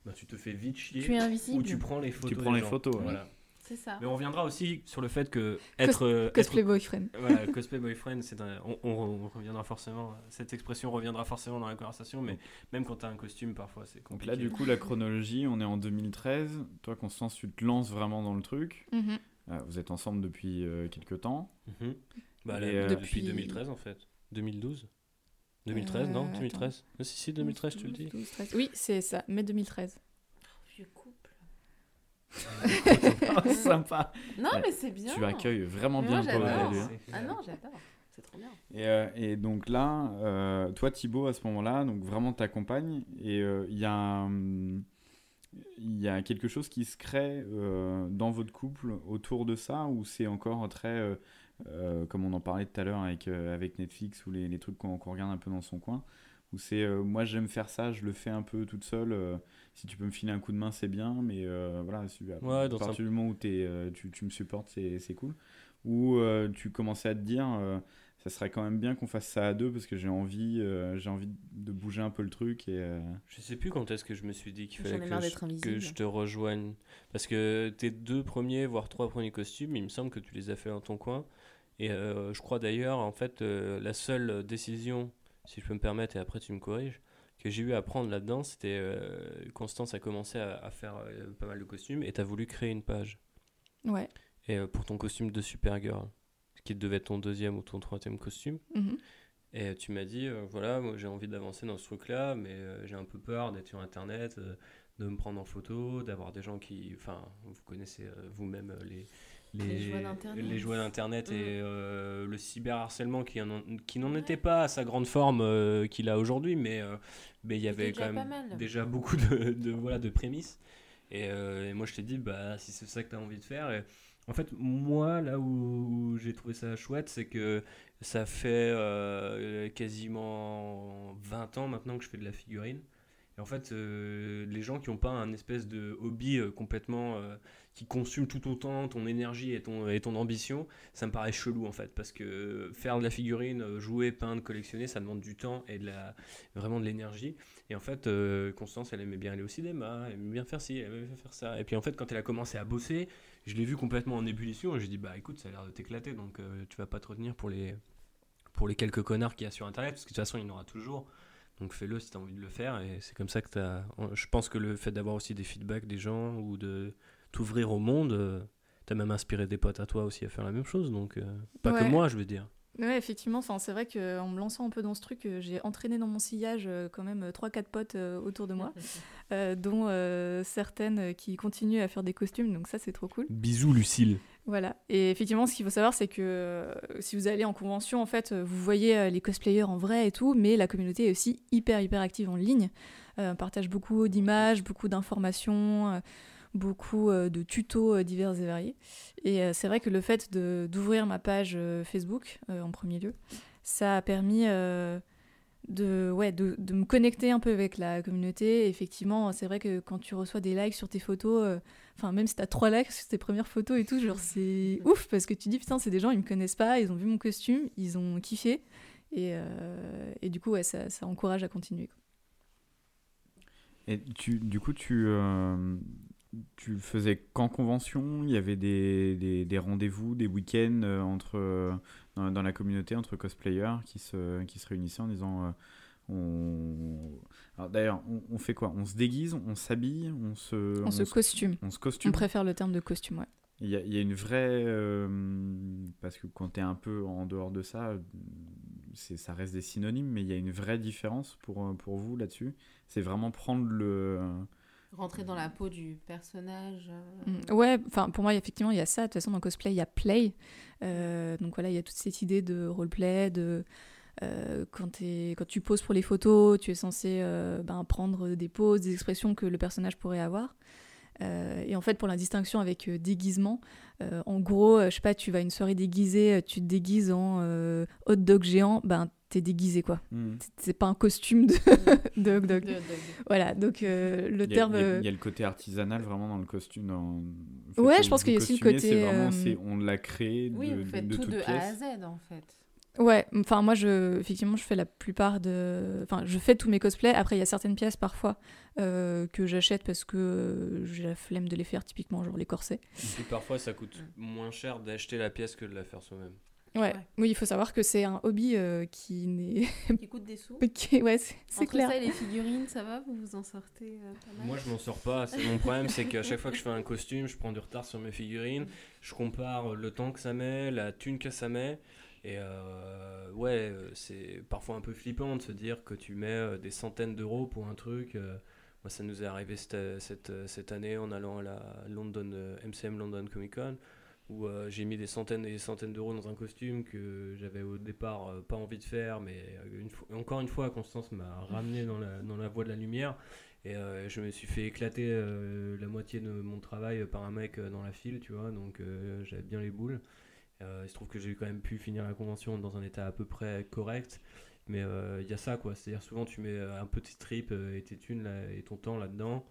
ben, tu te fais vite chier. Tu es ou invisible. tu prends les photos. prends des les gens. photos. Voilà. C'est ça. Mais on reviendra aussi sur le fait que être, euh, Cosplay être- boyfriend. <laughs> voilà, cosplay boyfriend, c'est un- on, on- on reviendra forcément. Cette expression reviendra forcément dans la conversation, mais même quand tu as un costume, parfois c'est Donc compliqué. là du coup la chronologie, on est en 2013. Toi Constance, tu te lances vraiment dans le truc. Mhm. Euh, vous êtes ensemble depuis euh, quelques temps. Mhm. Bah, là, euh, depuis Depuis- 2013 en fait. 2012 2013, Euh, non attends. 2013 Ah, Si, si, 2013, je te le 12, dis. 12, 13. Oui, c'est ça, mai 2013. <laughs> Sympa. Non, Ouais. mais c'est bien. Tu accueilles vraiment Mais bien moi, Paul j'adore. Valéry. Ah non, j'adore. C'est trop bien. Et, euh, et donc là, euh, toi Thibaut, à ce moment-là, donc vraiment t'accompagnes et euh, il y a un- il y a quelque chose qui se crée euh, dans votre couple autour de ça ou c'est encore très euh, euh, comme on en parlait tout à l'heure avec, euh, avec Netflix ou les, les trucs qu'on qu'on regarde un peu dans son coin ou c'est euh, moi j'aime faire ça je le fais un peu toute seule euh, si tu peux me filer un coup de main c'est bien mais euh, voilà si- à, Ouais, à dans partir du moment où t'es, euh, tu, tu me supportes c'est c'est cool ou euh, tu commençais à te dire euh, ça serait quand même bien qu'on fasse ça à deux parce que j'ai envie, euh, j'ai envie de bouger un peu le truc et euh, Je sais plus quand est-ce que je me suis dit qu'il fallait ai que je, que te rejoigne. Parce que tes deux premiers, voire trois premiers costumes, il me semble que tu les as fait dans ton coin. Et euh, je crois d'ailleurs, en fait, euh, la seule décision, si je peux me permettre, et après tu me corriges, que j'ai eu à prendre là-dedans, c'était euh, Constance a commencé à, à faire euh, pas mal de costumes et tu as voulu créer une page. Ouais. Et euh, pour ton costume de Supergirl, qui devait être ton deuxième ou ton troisième costume. Mhm. Et tu m'as dit, voilà, moi j'ai envie d'avancer dans ce truc-là, mais j'ai un peu peur d'être sur Internet, de me prendre en photo, d'avoir des gens qui... Enfin, vous connaissez vous-même les... Les les joies d'Internet Mm. et euh, le cyberharcèlement qui, en- qui n'en Ouais. était pas à sa grande forme euh, qu'il a aujourd'hui, mais euh, mais il y avait quand même déjà beaucoup de, de, voilà, de prémices. Et, et moi je t'ai dit, bah, si c'est ça que tu as envie de faire... et- en fait, moi, là où, où j'ai trouvé ça chouette, c'est que ça fait quasiment 20 ans maintenant que je fais de la figurine. Et en fait, les gens qui n'ont pas un espèce de hobby complètement qui consume tout autant ton énergie et ton, et ton ambition, ça me paraît chelou en fait. Parce que faire de la figurine, jouer, peindre, collectionner, ça demande du temps et de la, vraiment de l'énergie. Et en fait, euh, Constance, elle aimait bien aller au cinéma, elle aimait bien faire ci, elle aimait bien faire ça. Et puis en fait, quand elle a commencé à bosser, je l'ai vu complètement en ébullition et j'ai dit, bah écoute, ça a l'air de t'éclater, donc euh, tu vas pas te retenir pour les, pour les quelques connards qu'il y a sur Internet, parce que de toute façon, il y en aura toujours. Donc fais-le si tu as envie de le faire. Et c'est comme ça que tu as. Je pense que le fait d'avoir aussi des feedbacks des gens ou de t'ouvrir au monde, tu as même inspiré des potes à toi aussi à faire la même chose. Donc, euh, pas que moi, je veux dire. Ouais, effectivement, enfin, c'est vrai qu'en me lançant un peu dans ce truc, euh, j'ai entraîné dans mon sillage euh, quand même 3-4 potes euh, autour de moi, <laughs> euh, dont euh, certaines euh, qui continuent à faire des costumes, donc ça c'est trop cool. Bisous, Lucille. Voilà. Et effectivement, ce qu'il faut savoir, c'est que euh, si vous allez en convention, en fait, euh, vous voyez euh, les cosplayers en vrai et tout, mais la communauté est aussi hyper, hyper active en ligne. Euh, on partage beaucoup d'images, beaucoup d'informations, euh, beaucoup euh, de tutos euh, divers et variés. Et euh, c'est vrai que le fait de- d'ouvrir ma page Facebook, en premier lieu, ça a permis de, ouais, de, de me connecter un peu avec la communauté. Effectivement, c'est vrai que quand tu reçois des likes sur tes photos, euh, Enfin, même si t'as trois likes sur tes premières photos et tout, genre c'est <laughs> ouf parce que tu dis putain, c'est des gens, ils me connaissent pas, ils ont vu mon costume, ils ont kiffé. Et, euh, et du coup, ouais, ça, ça encourage à continuer. quoi. Et tu, du coup, tu, euh, tu le faisais qu'en convention? Il y avait des, des, des rendez-vous, des week-ends euh, entre, euh, dans, dans la communauté entre cosplayers qui se, qui se réunissaient en disant euh, on... Alors, D'ailleurs, on, on fait quoi? On se déguise, on s'habille, on se, On se costume. on se On costume. préfère le terme de costume, ouais. Il y, a, il y a une vraie. euh, parce que quand tu es un peu en dehors de ça, c'est, ça reste des synonymes, mais il y a une vraie différence pour, pour vous là-dessus. C'est vraiment prendre le. Rentrer dans la peau du personnage. euh, Mm, Ouais, enfin pour moi effectivement il y a ça. De toute façon dans cosplay il y a play. Euh, donc voilà il y a toute cette idée de roleplay, de euh, quand, t'es- quand tu poses pour les photos, tu es censé ben, prendre des poses, des expressions que le personnage pourrait avoir. Et en fait pour la distinction avec déguisement, en gros je sais pas tu vas à une soirée déguisée, tu te déguises en hot dog géant, ben t'es déguisé quoi. Hmm. C'est- pas un costume de, <laughs> de hot dog. de- de- Voilà donc euh, le Il y, a, terme. il y a- euh, il y a le côté artisanal vraiment dans le costume. Dans... fait Ouais, je pense qu'il y a aussi le côté, c'est vraiment, euh, c'est- on l'a créé de, Oui, vous faites tout de A à Z en fait. Ouais, enfin moi je effectivement je fais la plupart de enfin je fais tous mes cosplays après il y a certaines pièces parfois euh, que j'achète parce que euh, j'ai la flemme de les faire typiquement genre les corsets. Et parfois, ça coûte moins cher d'acheter la pièce que de la faire soi-même. Ouais. Ouais. Oui, il faut savoir que c'est un hobby euh, qui n'est <laughs> Qui coûte des sous. <laughs> est- ouais, c'est clair. ça et les figurines, ça va? Vous vous en sortez euh, pas mal? Moi, je m'en sors pas. C'est mon problème, c'est qu'à chaque fois que je fais un costume, je prends du retard sur mes figurines. Je compare le temps que ça met, la thune que ça met. Et euh, ouais, c'est parfois un peu flippant de se dire que tu mets euh, des centaines d'euros pour un truc. Moi, ça nous est arrivé cette, cette, cette année en allant à la London, MCM London Comic Con, où euh, j'ai mis des centaines et des centaines d'euros dans un costume que j'avais au départ euh, pas envie de faire, mais euh, encore une fois, Constance m'a ramené dans la, dans la voie de la lumière. Et je me suis fait éclater la moitié de mon travail par un mec dans la file, tu vois, donc j'avais bien les boules. Il se trouve que j'ai quand même pu finir la convention dans un état à peu près correct. Mais il y a ça, quoi. C'est-à-dire, souvent, tu mets un petit trip euh, et tes thunes et ton temps là-dedans.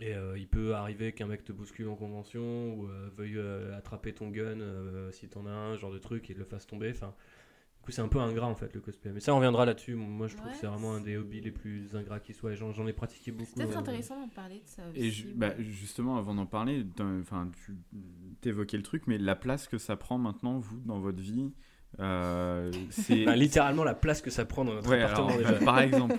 Et euh, il peut arriver qu'un mec te bouscule en convention ou euh, veuille euh, attraper ton gun euh, si t'en as un, genre de truc, et le fasse tomber. Enfin, du coup, c'est un peu ingrat en fait le cosplay. Mais ça, on reviendra là-dessus. Moi, je trouve Ouais, que c'est vraiment un des hobbies les plus ingrats qui soit. Et j'en, j'en ai pratiqué beaucoup. C'est peut-être euh, intéressant d'en parler de ça aussi. Et bah, justement, avant d'en parler, enfin, tu évoquais le truc, mais la place que ça prend maintenant, vous, dans votre vie, euh, <laughs> c'est. Bah, littéralement la place que ça prend dans notre Ouais, appartement alors, déjà. euh, par exemple,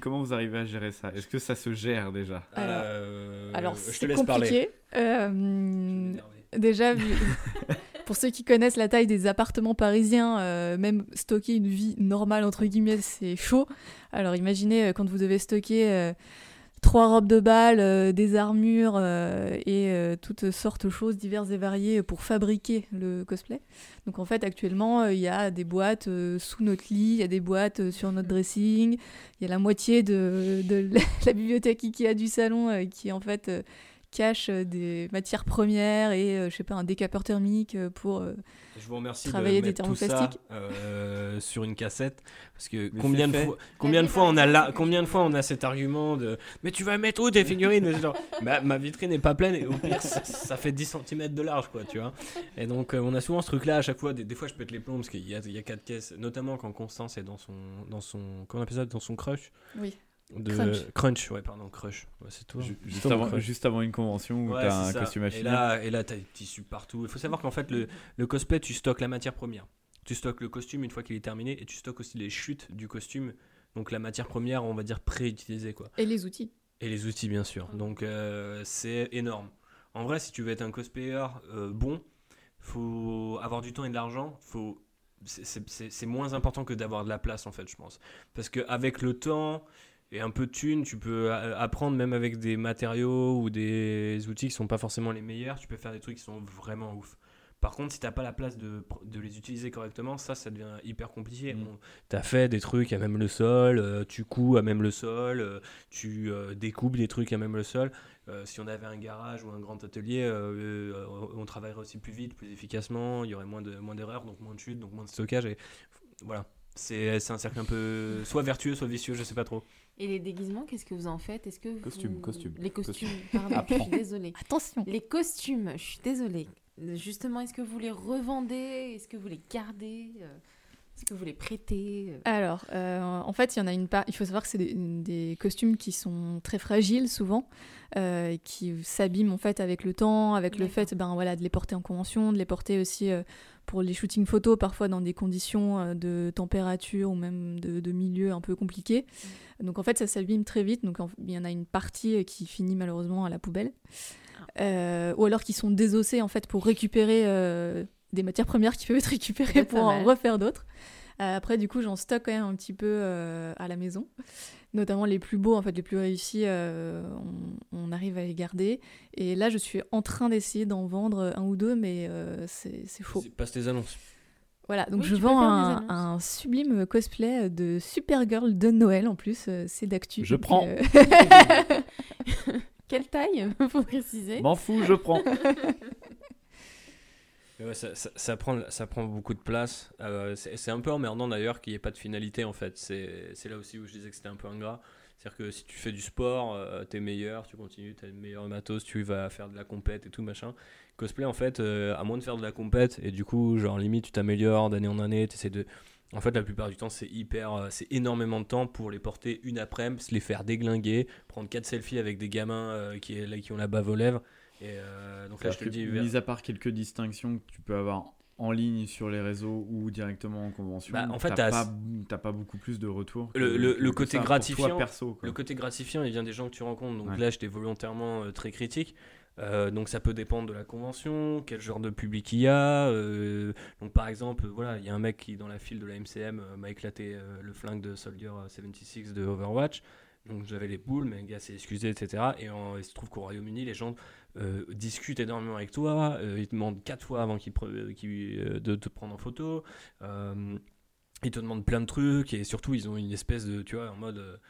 comment vous arrivez à gérer ça? Est-ce que ça se gère déjà? Alors- Euh, Alors je te c'est laisse parler. compliqué. Euh, Déjà, <laughs> pour ceux qui connaissent la taille des appartements parisiens, euh, même stocker une vie normale, entre guillemets, c'est chaud. Alors imaginez euh, quand vous devez stocker euh, trois robes de bal, euh, des armures euh, et euh, toutes sortes de choses diverses et variées pour fabriquer le cosplay. Donc en fait, actuellement, il y a des boîtes sous notre lit, il y a des boîtes sur notre dressing, il y a la moitié de, de <laughs> la bibliothèque Ikea du salon qui en fait... cache euh, des matières premières et euh, je sais pas un décapeur thermique euh, pour euh, Je vous remercie Travailler de des mettre tout ça thermoplastiques. euh, <laughs> sur une cassette parce que Mais combien de fois combien de fois on a là combien de fois on a cet argument de mais tu vas mettre où tes figurines? Genre, <laughs> ma, ma vitrine n'est pas pleine et au pire ça, ça fait 10 cm de large quoi tu vois. Et donc euh, on a souvent ce truc là à chaque fois. Des, des fois je pète les plombs parce qu'il y a il y a quatre caisses notamment quand Constance est dans son dans son comment on appelle ça dans son crush. Oui de Crunch. crunch ouais pardon crush ouais, c'est C'est juste, avant, crush. juste avant une convention où Ouais, t'as un ça. costume à Et finir. là, et là, t'as des tissus partout. Il faut savoir qu'en fait, le, le cosplay, tu stockes la matière première. Tu stockes le costume une fois qu'il est terminé et tu stockes aussi les chutes du costume. Donc la matière première, on va dire pré-utilisée quoi. et les outils Et les outils bien sûr. Donc euh, c'est énorme. En vrai, si tu veux être un cosplayer euh, bon, faut avoir du temps et de l'argent. Faut c'est- c'est c'est- c'est moins important que d'avoir de la place en fait, je pense. Parce qu'avec le temps et un peu de thunes, tu peux apprendre même avec des matériaux ou des outils qui sont pas forcément les meilleurs, tu peux faire des trucs qui sont vraiment ouf. Par contre, si t'as pas la place de, les utiliser correctement, ça, ça devient hyper compliqué. Mm. On- T'as fait des trucs à même le sol, euh, tu couds à même le sol, euh, tu euh, découpes des trucs à même le sol. Si on avait un garage ou un grand atelier, on travaillerait aussi plus vite, plus efficacement, il y aurait moins de moins d'erreurs, donc moins de chutes, donc moins de stockage. Et voilà, c'est c'est un cercle un peu soit vertueux, soit vicieux, je sais pas trop. Et les déguisements, qu'est-ce que vous en faites? Est-ce que Costume, vous- costume, Les costumes, costume. <laughs> pardon, je suis désolée. Attention Les costumes, je suis désolée. Justement, est-ce que vous les revendez? Est-ce que vous les gardez? Euh, Est-ce que vous les prêtez Euh, Alors, euh, en fait, il y en a une part. Il faut savoir que c'est des, des costumes qui sont très fragiles souvent, euh, qui s'abîment en fait avec le temps, avec le fait, ben voilà, de les porter en convention, de les porter aussi euh, pour les shootings photos, parfois dans des conditions de température ou même de, de milieu un peu compliqués. Donc en fait, ça s'abîme très vite. Donc il y en a une partie qui finit malheureusement à la poubelle, Euh, ou alors qui sont désossés en fait pour récupérer des matières premières qui peuvent être récupérées pour en refaire d'autres. Euh, après, du coup, j'en stocke quand même un petit peu euh, à la maison. Notamment les plus beaux, en fait, les plus réussis, euh, on, on arrive à les garder. Et là, je suis en train d'essayer d'en vendre un ou deux, mais euh, c'est c'est faux. Passe tes annonces. Voilà, donc Oui, je vends un, un sublime cosplay de Supergirl de Noël en plus, c'est d'actu. Je prends. euh, <laughs> <laughs> Quelle taille <laughs> Faut préciser. M'en fous, je prends. Ouais, ça, ça- prend, ça prend beaucoup de place. Euh, c'est un peu emmerdant d'ailleurs qu'il n'y ait pas de finalité en fait. C'est là aussi où je disais que c'était un peu ingrat. C'est-à-dire que si tu fais du sport, euh, t'es meilleur, tu continues, t'as le meilleur matos, tu vas faire de la compète et tout machin. Cosplay en fait, euh, à moins de faire de la compète et du coup, genre limite, tu t'améliores d'année en année, t'essaies de. En fait, la plupart du temps, c'est hyper, euh, c'est énormément de temps pour les porter une après-midi, se les faire déglinguer, prendre quatre selfies avec des gamins qui, là, qui ont la bave aux lèvres. Et euh, donc là, je te dis, mis à part quelques distinctions que tu peux avoir en ligne sur les réseaux ou directement en convention, Bah, en fait, t'as t'as- pas, pas beaucoup plus de retours. Le- côté gratifiant- toi perso. Le côté gratifiant, il vient des gens que tu rencontres. Donc Ouais. là, j'étais volontairement euh, très critique. Euh, donc ça peut dépendre de la convention, quel genre de public il y a. euh, donc par exemple, voilà, il y a un mec qui dans la file de la MCM m'a éclaté le flingue de Soldier euh, 76 de Overwatch. Donc j'avais les boules, mais le gars s'est excusé, etc. Et en- il se trouve qu'au Royaume-Uni, les gens euh, discutent énormément avec toi. euh, ils te demandent quatre fois avant qu'ils euh, de te prendre en photo. Ils te demandent plein de trucs et surtout ils ont une espèce de, tu vois, en mode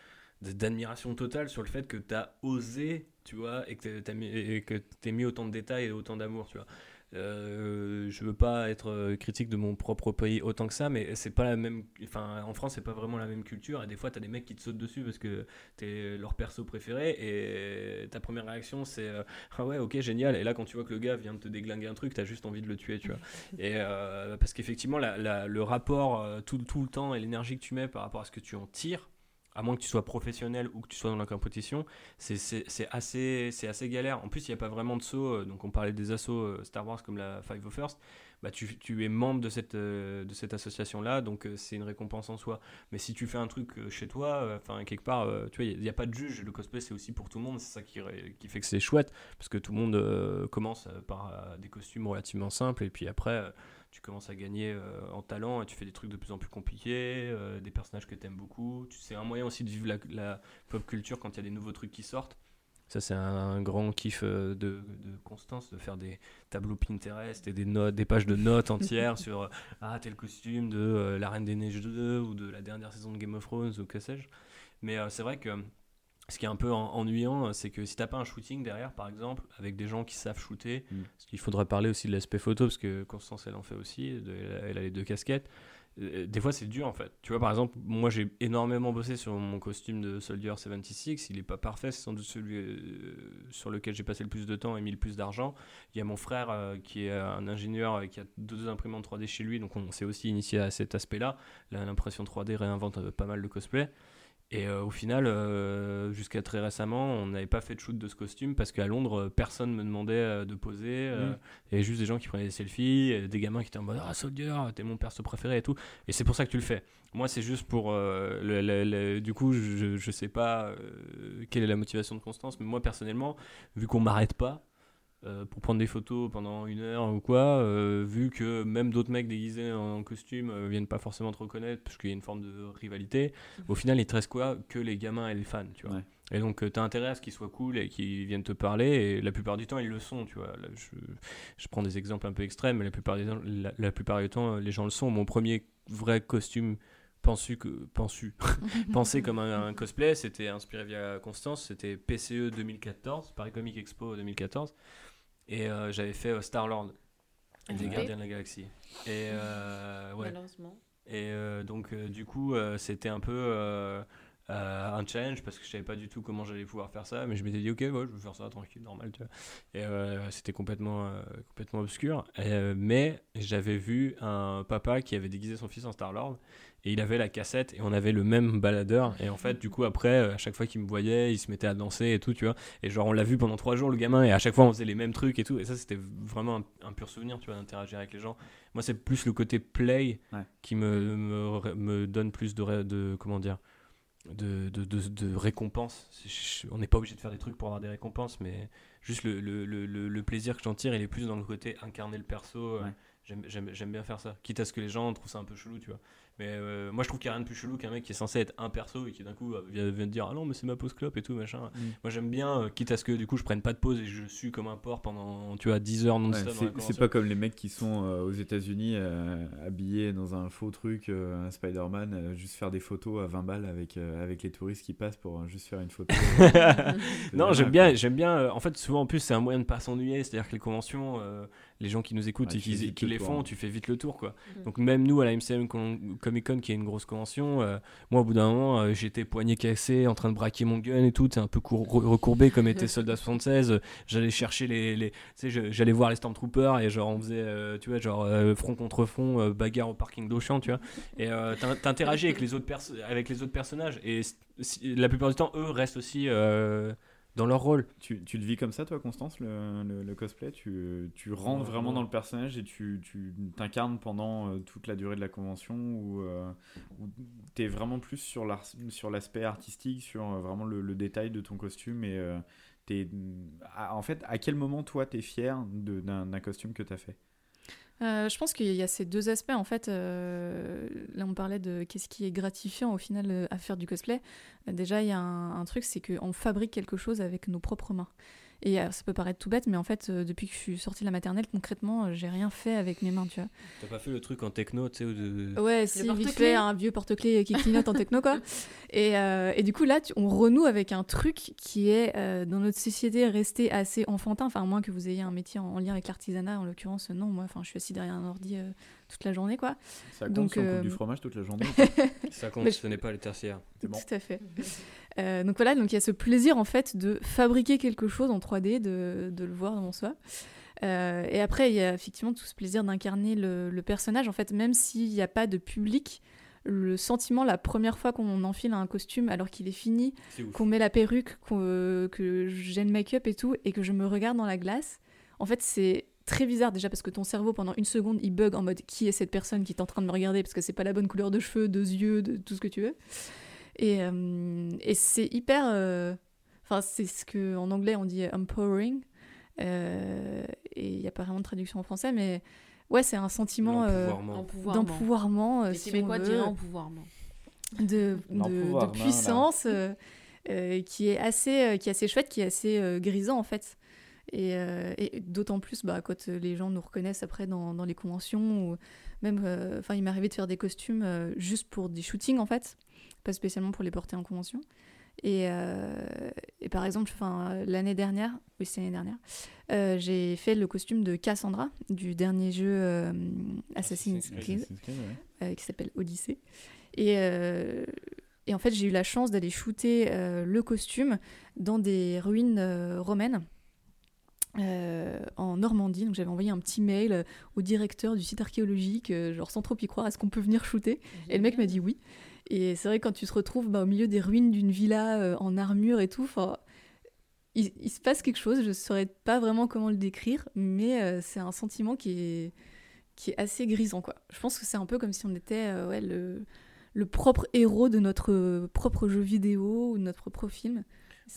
de- d'admiration totale sur le fait que tu as osé, tu vois, et que tu as mis, et que mis autant de détails et autant d'amour, tu vois. Euh, je veux pas être euh, critique de mon propre pays autant que ça, mais c'est pas la même. Enfin, en France, c'est pas vraiment la même culture. Et des fois, t'as des mecs qui te sautent dessus parce que t'es leur perso préféré. Et ta première réaction, c'est euh, ah ouais, ok, génial. Et là, quand tu vois que le gars vient de te déglinguer un truc, t'as juste envie de le tuer, tu vois. <laughs> Et euh, parce qu'effectivement, le rapport, tout, tout le temps et l'énergie que tu mets par rapport à ce que tu en tires, à moins que tu sois professionnel ou que tu sois dans la compétition, c'est- assez, galère. En plus, il n'y a pas vraiment de saut. euh, Donc, on parlait des assos euh, Star Wars comme la Five of First. Bah, tu, tu es membre de cette, euh, de cette association-là, donc euh, c'est une récompense en soi. Mais si tu fais un truc euh, chez toi, enfin quelque part, tu vois, il n'y a, pas de juge. Le cosplay, c'est aussi pour tout le monde. C'est ça qui, qui fait que c'est chouette, parce que tout le monde commence par des costumes relativement simples, et puis après, tu commences à gagner en talent, et tu fais des trucs de plus en plus compliqués, des personnages que tu aimes beaucoup. C'est un moyen aussi de vivre la pop culture quand il y a des nouveaux trucs qui sortent. Ça, c'est un, grand kiff euh, de, de Constance, de faire des tableaux Pinterest et des notes, des pages de notes entières <laughs> sur euh, ah tel costume de euh, La Reine des Neiges 2 ou de la dernière saison de Game of Thrones ou que sais-je. Mais euh, c'est vrai que ce qui est un peu en- ennuyant, c'est que si t'as pas un shooting derrière, par exemple, avec des gens qui savent shooter, Mm. parce qu'il faudrait parler aussi de l'aspect photo, parce que Constance elle en fait aussi, de- elle, a- elle a les deux casquettes. Euh, Des fois c'est dur en fait. Tu vois par exemple, moi j'ai énormément bossé sur mon costume de Soldier 76, il est pas parfait, c'est sans doute celui euh, sur lequel j'ai passé le plus de temps et mis le plus d'argent. Il y a mon frère euh, qui est un ingénieur euh, qui a deux imprimantes 3D chez lui, donc on s'est aussi initié à cet aspect-là. Là, L'impression 3D réinvente pas mal de cosplay. Et euh, au final, euh, jusqu'à très récemment, on n'avait pas fait de shoot de ce costume parce qu'à Londres, euh, personne me demandait euh, de poser. Mm. Il y avait juste des gens qui prenaient des selfies, des gamins qui étaient en mode Ah, Soldier, t'es mon perso préféré et tout. Et c'est pour ça que tu le fais. Moi, c'est juste pour. le- le- le- du coup, je, je sais pas quelle est la motivation de Constance, mais moi, personnellement, vu qu'on m'arrête pas, euh, pour prendre des photos pendant une heure ou quoi, euh, vu que même d'autres mecs déguisés en costume euh, viennent pas forcément te reconnaître parce qu'il y a une forme de rivalité, au final il te reste quoi Que les gamins et les fans, tu vois. Ouais. Et donc tu as intérêt à ce qu'ils soient cool et qu'ils viennent te parler, et la plupart du temps ils le sont, tu vois. Là, je, je prends des exemples un peu extrêmes, mais la plupart, des, la, la plupart du temps les gens le sont. Mon premier vrai costume pensu que pensu <laughs> pensé comme un, un cosplay c'était inspiré via Constance c'était PCE 2014 Paris Comic Expo 2014 et euh, j'avais fait euh, Star Lord des. Gardiens de la Galaxie. Et euh, ouais. Malheureusement. et euh, donc euh, du coup euh, c'était un peu euh, euh, un challenge parce que je savais pas du tout comment j'allais pouvoir faire ça mais je m'étais dit ok ouais, je vais faire ça tranquille normal tu vois. Et euh, c'était complètement euh, complètement obscur. Euh, mais j'avais vu un papa qui avait déguisé son fils en Star Lord et il avait la cassette et on avait le même baladeur. Et en fait du coup après euh, à chaque fois qu'il me voyait il se mettait à danser et tout tu vois. Et genre on l'a vu pendant trois jours le gamin et à chaque fois on faisait les mêmes trucs et tout. Et ça c'était vraiment un, un pur souvenir tu vois d'interagir avec les gens. Moi c'est plus le côté play Ouais. qui me, me, me donne plus de, de comment dire de, de, de, je- on n'est pas obligé de faire des trucs pour avoir des récompenses mais juste le, le, le, plaisir que j'en tire il est plus dans le côté incarner le perso euh, Ouais. j'aime bien faire ça. Quitte à ce que les gens trouvent ça un peu chelou tu vois mais euh, moi je trouve qu'il n'y a rien de plus chelou qu'un mec qui est censé être un perso et qui d'un coup vient, vient te dire ah non mais c'est ma pause clope et tout machin Mm. moi j'aime bien euh, quitte à ce que du coup je prenne pas de pause et je suis comme un porc pendant tu vois 10 heures non Ouais, stop c'est- pas comme les mecs qui sont euh, aux États-Unis habillés dans un faux truc, un Spider-Man, juste faire des photos à 20 balles avec, avec les touristes qui passent pour juste faire une photo. <laughs> non, j'aime bien, j'aime bien. en fait, souvent en plus, c'est un moyen de pas s'ennuyer. C'est-à-dire que les conventions, les gens qui nous écoutent Ouais, et qui, vite qui le les tour, font, hein. tu fais vite le tour, quoi. Mhm. Donc même nous à la MCM Comic Con, qui est une grosse convention, euh, moi au bout d'un moment, euh, j'étais poignet cassé, en train de braquer mon gun et tout, t'es un peu cour- re- recourbé comme était Soldat 76. euh, J'allais chercher les, les tu sais, je- j'allais voir les Stormtroopers et genre on faisait, euh, tu vois, genre euh, front contre front, euh, bagarre au parking d'Auchan, tu vois. Et euh, t'in- t'interagis avec les autres perso- avec les autres personnages et la plupart du temps, eux restent aussi euh, dans leur rôle. Tu, tu le vis comme ça, toi, Constance, le, le- le cosplay? Tu, tu rentres Ouais, vraiment ouais. dans le personnage et tu tu t'incarnes pendant euh, toute la durée de la convention ou, euh, ou t'es vraiment plus sur l'aspect artistique, sur euh, vraiment le, le détail de ton costume et euh, en fait, à quel moment, toi, t'es fier de- d'un d'un costume que t'as fait? Euh, je pense qu'il y a ces deux aspects en fait. euh, là, on parlait de qu'est-ce qui est gratifiant au final euh, à faire du cosplay. Déjà, il y a un, un truc, c'est qu'on fabrique quelque chose avec nos propres mains. Et euh, ça peut paraître tout bête, mais en fait, euh, depuis que je suis sortie de la maternelle, concrètement, euh, j'ai rien fait avec mes mains, tu vois. T'as pas fait le truc en techno, tu sais, ou de... Ouais, si, vite fait, un vieux porte-clés qui clignote en techno, quoi. <laughs> Et, euh, et du coup, là, tu- on renoue avec un truc qui est, euh, dans notre société, resté assez enfantin. Enfin, à moins que vous ayez un métier en, en lien avec l'artisanat, en l'occurrence, non, moi, enfin, je suis assis derrière un ordi euh, toute la journée, quoi. Ça compte Donc, si on coupe euh, du fromage toute la journée <laughs> Ça compte, Mais je- ce n'est pas les tertiaires. C'est bon. Tout à fait. Euh, donc voilà, donc il y a ce plaisir en fait de fabriquer quelque chose en 3D, de, de le voir devant soi. Euh, et après, il y a effectivement tout ce plaisir d'incarner le, le personnage. En fait, même s'il n'y a pas de public, le sentiment la première fois qu'on enfile un costume alors qu'il est fini, qu'on met la perruque, euh, que j'ai le make-up et tout, et que je me regarde dans la glace, en fait, c'est très bizarre déjà parce que ton cerveau pendant une seconde il bug en mode qui est cette personne qui est en train de me regarder parce que c'est pas la bonne couleur de cheveux, de yeux, de tout ce que tu veux. Et, euh, et c'est hyper. euh, Enfin, c'est ce que en anglais on dit empowering. Euh, et il n'y a pas vraiment de traduction en français, mais ouais, c'est un sentiment euh, L'empouvoirment. Empouvoirment. d'empouvoirement. euh, Les si Québécois diraient empouvoirment? de, de, de puissance euh, euh, qui est assez euh, qui est assez chouette qui est assez euh, grisant en fait et, euh, et d'autant plus bah, quand euh, les gens nous reconnaissent après dans, dans les conventions ou même euh, il m'est arrivé de faire des costumes euh, juste pour des shootings en fait pas spécialement pour les porter en convention et, et par exemple l'année dernière oui c'est l'année dernière j'ai fait le costume de Cassandra du dernier jeu Assassin's Creed ouais. qui s'appelle Odyssée. Et, et en fait, j'ai eu la chance d'aller shooter euh, le costume dans des ruines euh, romaines. Euh, en Normandie, donc j'avais envoyé un petit mail euh, au directeur du site archéologique, euh, genre sans trop y croire, est-ce qu'on peut venir shooter Et le mec m'a dit oui. Et c'est vrai quand tu te retrouves bah, au milieu des ruines d'une villa euh, en armure et tout, il, il se passe quelque chose. Je ne saurais pas vraiment comment le décrire, mais c'est un sentiment qui est qui est assez grisant quoi. Je pense que c'est un peu comme si on était ouais, le le propre héros de notre propre jeu vidéo ou de notre propre film.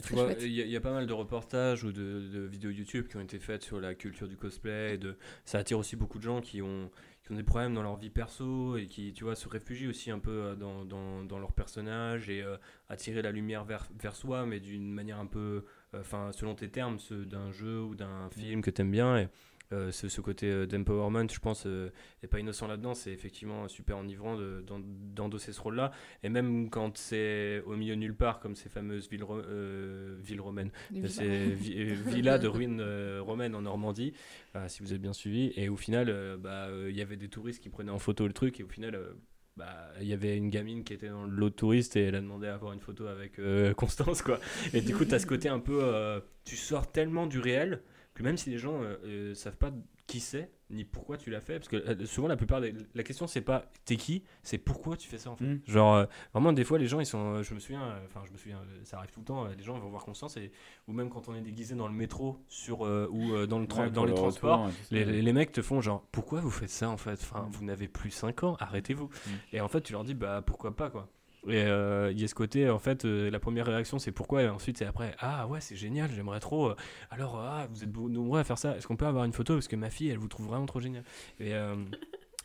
Tu vois, il y, a- il y a pas mal de reportages ou de, de vidéos YouTube qui ont été faites sur la culture du cosplay. Et de, ça attire aussi beaucoup de gens qui ont, qui ont des problèmes dans leur vie perso et qui, tu vois, se réfugient aussi un peu euh, dans, dans, dans leur personnage et euh, attirer la lumière vers, vers soi, mais d'une manière un peu, euh, enfin, selon tes termes, d'un jeu ou d'un film que t'aimes bien. Et, euh, ce, ce côté euh, d'empowerment, je pense, euh, est pas innocent là-dedans. C'est effectivement super enivrant de- d'en- d'endosser ce rôle-là. Et même quand c'est au milieu de nulle part, comme ces fameuses villes, ro- euh, villes romaines, Les c'est vi- <laughs> euh, villa de ruines euh, romaines en Normandie, euh, si vous êtes bien suivi. Et au final, euh, bah, euh, il y avait des touristes qui prenaient en photo le truc. Et au final, euh, bah, il y avait une gamine qui était dans le lot de touristes et elle a demandé à avoir une photo avec euh, <laughs> Constance. Quoi. Et du coup, tu as ce côté un peu. euh, tu sors tellement du réel que même si les gens euh, euh, savent pas qui c'est ni pourquoi tu l'as fait parce que euh, souvent la plupart des la question c'est pas t'es qui c'est pourquoi tu fais ça en fait Mm. genre euh, vraiment des fois les gens ils sont euh, je me souviens euh, enfin je me souviens ça arrive tout le temps les gens vont voir Constance et ou même quand on est déguisé dans le métro sur ou dans le Ouais, dans les le transports retour les, les- les mecs te font genre pourquoi vous faites ça en fait? Enfin Mm. vous n'avez plus 5 ans arrêtez-vous Mm. et en fait tu leur dis bah pourquoi pas quoi et euh, il y a ce côté en fait euh, la première réaction c'est pourquoi et ensuite c'est après ah ouais c'est génial j'aimerais trop euh, alors ah vous êtes nombreux à faire ça. Est-ce qu'on peut avoir une photo? Parce que ma fille elle vous trouve vraiment trop génial et, euh,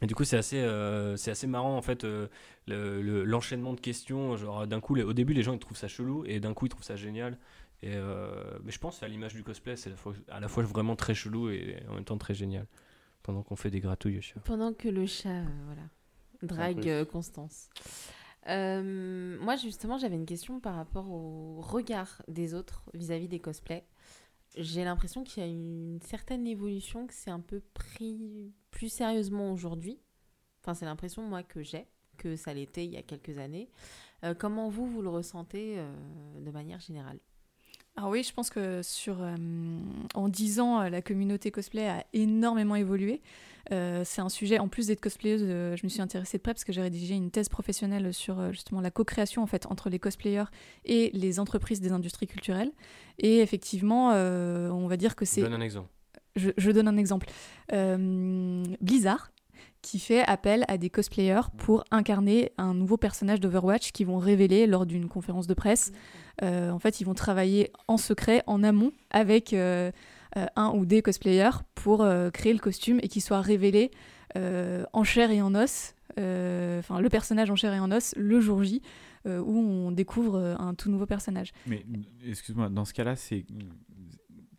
et du coup c'est assez euh, c'est assez marrant en fait euh, le- le- l'enchaînement de questions. Genre d'un coup les- au début les gens ils trouvent ça chelou et d'un coup ils trouvent ça génial. Et euh, mais je pense à l'image du cosplay c'est à la fois- à la fois vraiment très chelou et en même temps très génial. Pendant qu'on fait des gratouilles chien. Pendant que le chat, euh, voilà, drague euh, Constance. Euh, moi, justement, j'avais une question par rapport au regard des autres vis-à-vis des cosplays. J'ai l'impression qu'il y a une certaine évolution, que c'est un peu pris plus sérieusement aujourd'hui. Enfin, c'est l'impression, moi, que j'ai, que ça l'était il y a quelques années. Euh, comment vous, vous le ressentez euh, de manière générale? Alors oui, je pense que sur, euh, en 10 ans, euh, la communauté cosplay a énormément évolué. Euh, c'est un sujet, en plus d'être cosplayeuse, euh, je me suis intéressée de près parce que j'ai rédigé une thèse professionnelle sur euh, justement la co-création en fait entre les cosplayers et les entreprises des industries culturelles. Et effectivement, on va dire que c'est Donne un exemple. je, je donne un exemple. Blizzard, qui fait appel à des cosplayers pour incarner un nouveau personnage d'Overwatch qu'ils vont révéler lors d'une conférence de presse. Euh, en fait, ils vont travailler en secret, en amont, avec euh, euh, un ou des cosplayers pour créer le costume et qu'il soit révélé en chair et en os. Enfin, le personnage en chair et en os le jour J, où on découvre un tout nouveau personnage. Mais excuse-moi, dans ce cas-là, c'est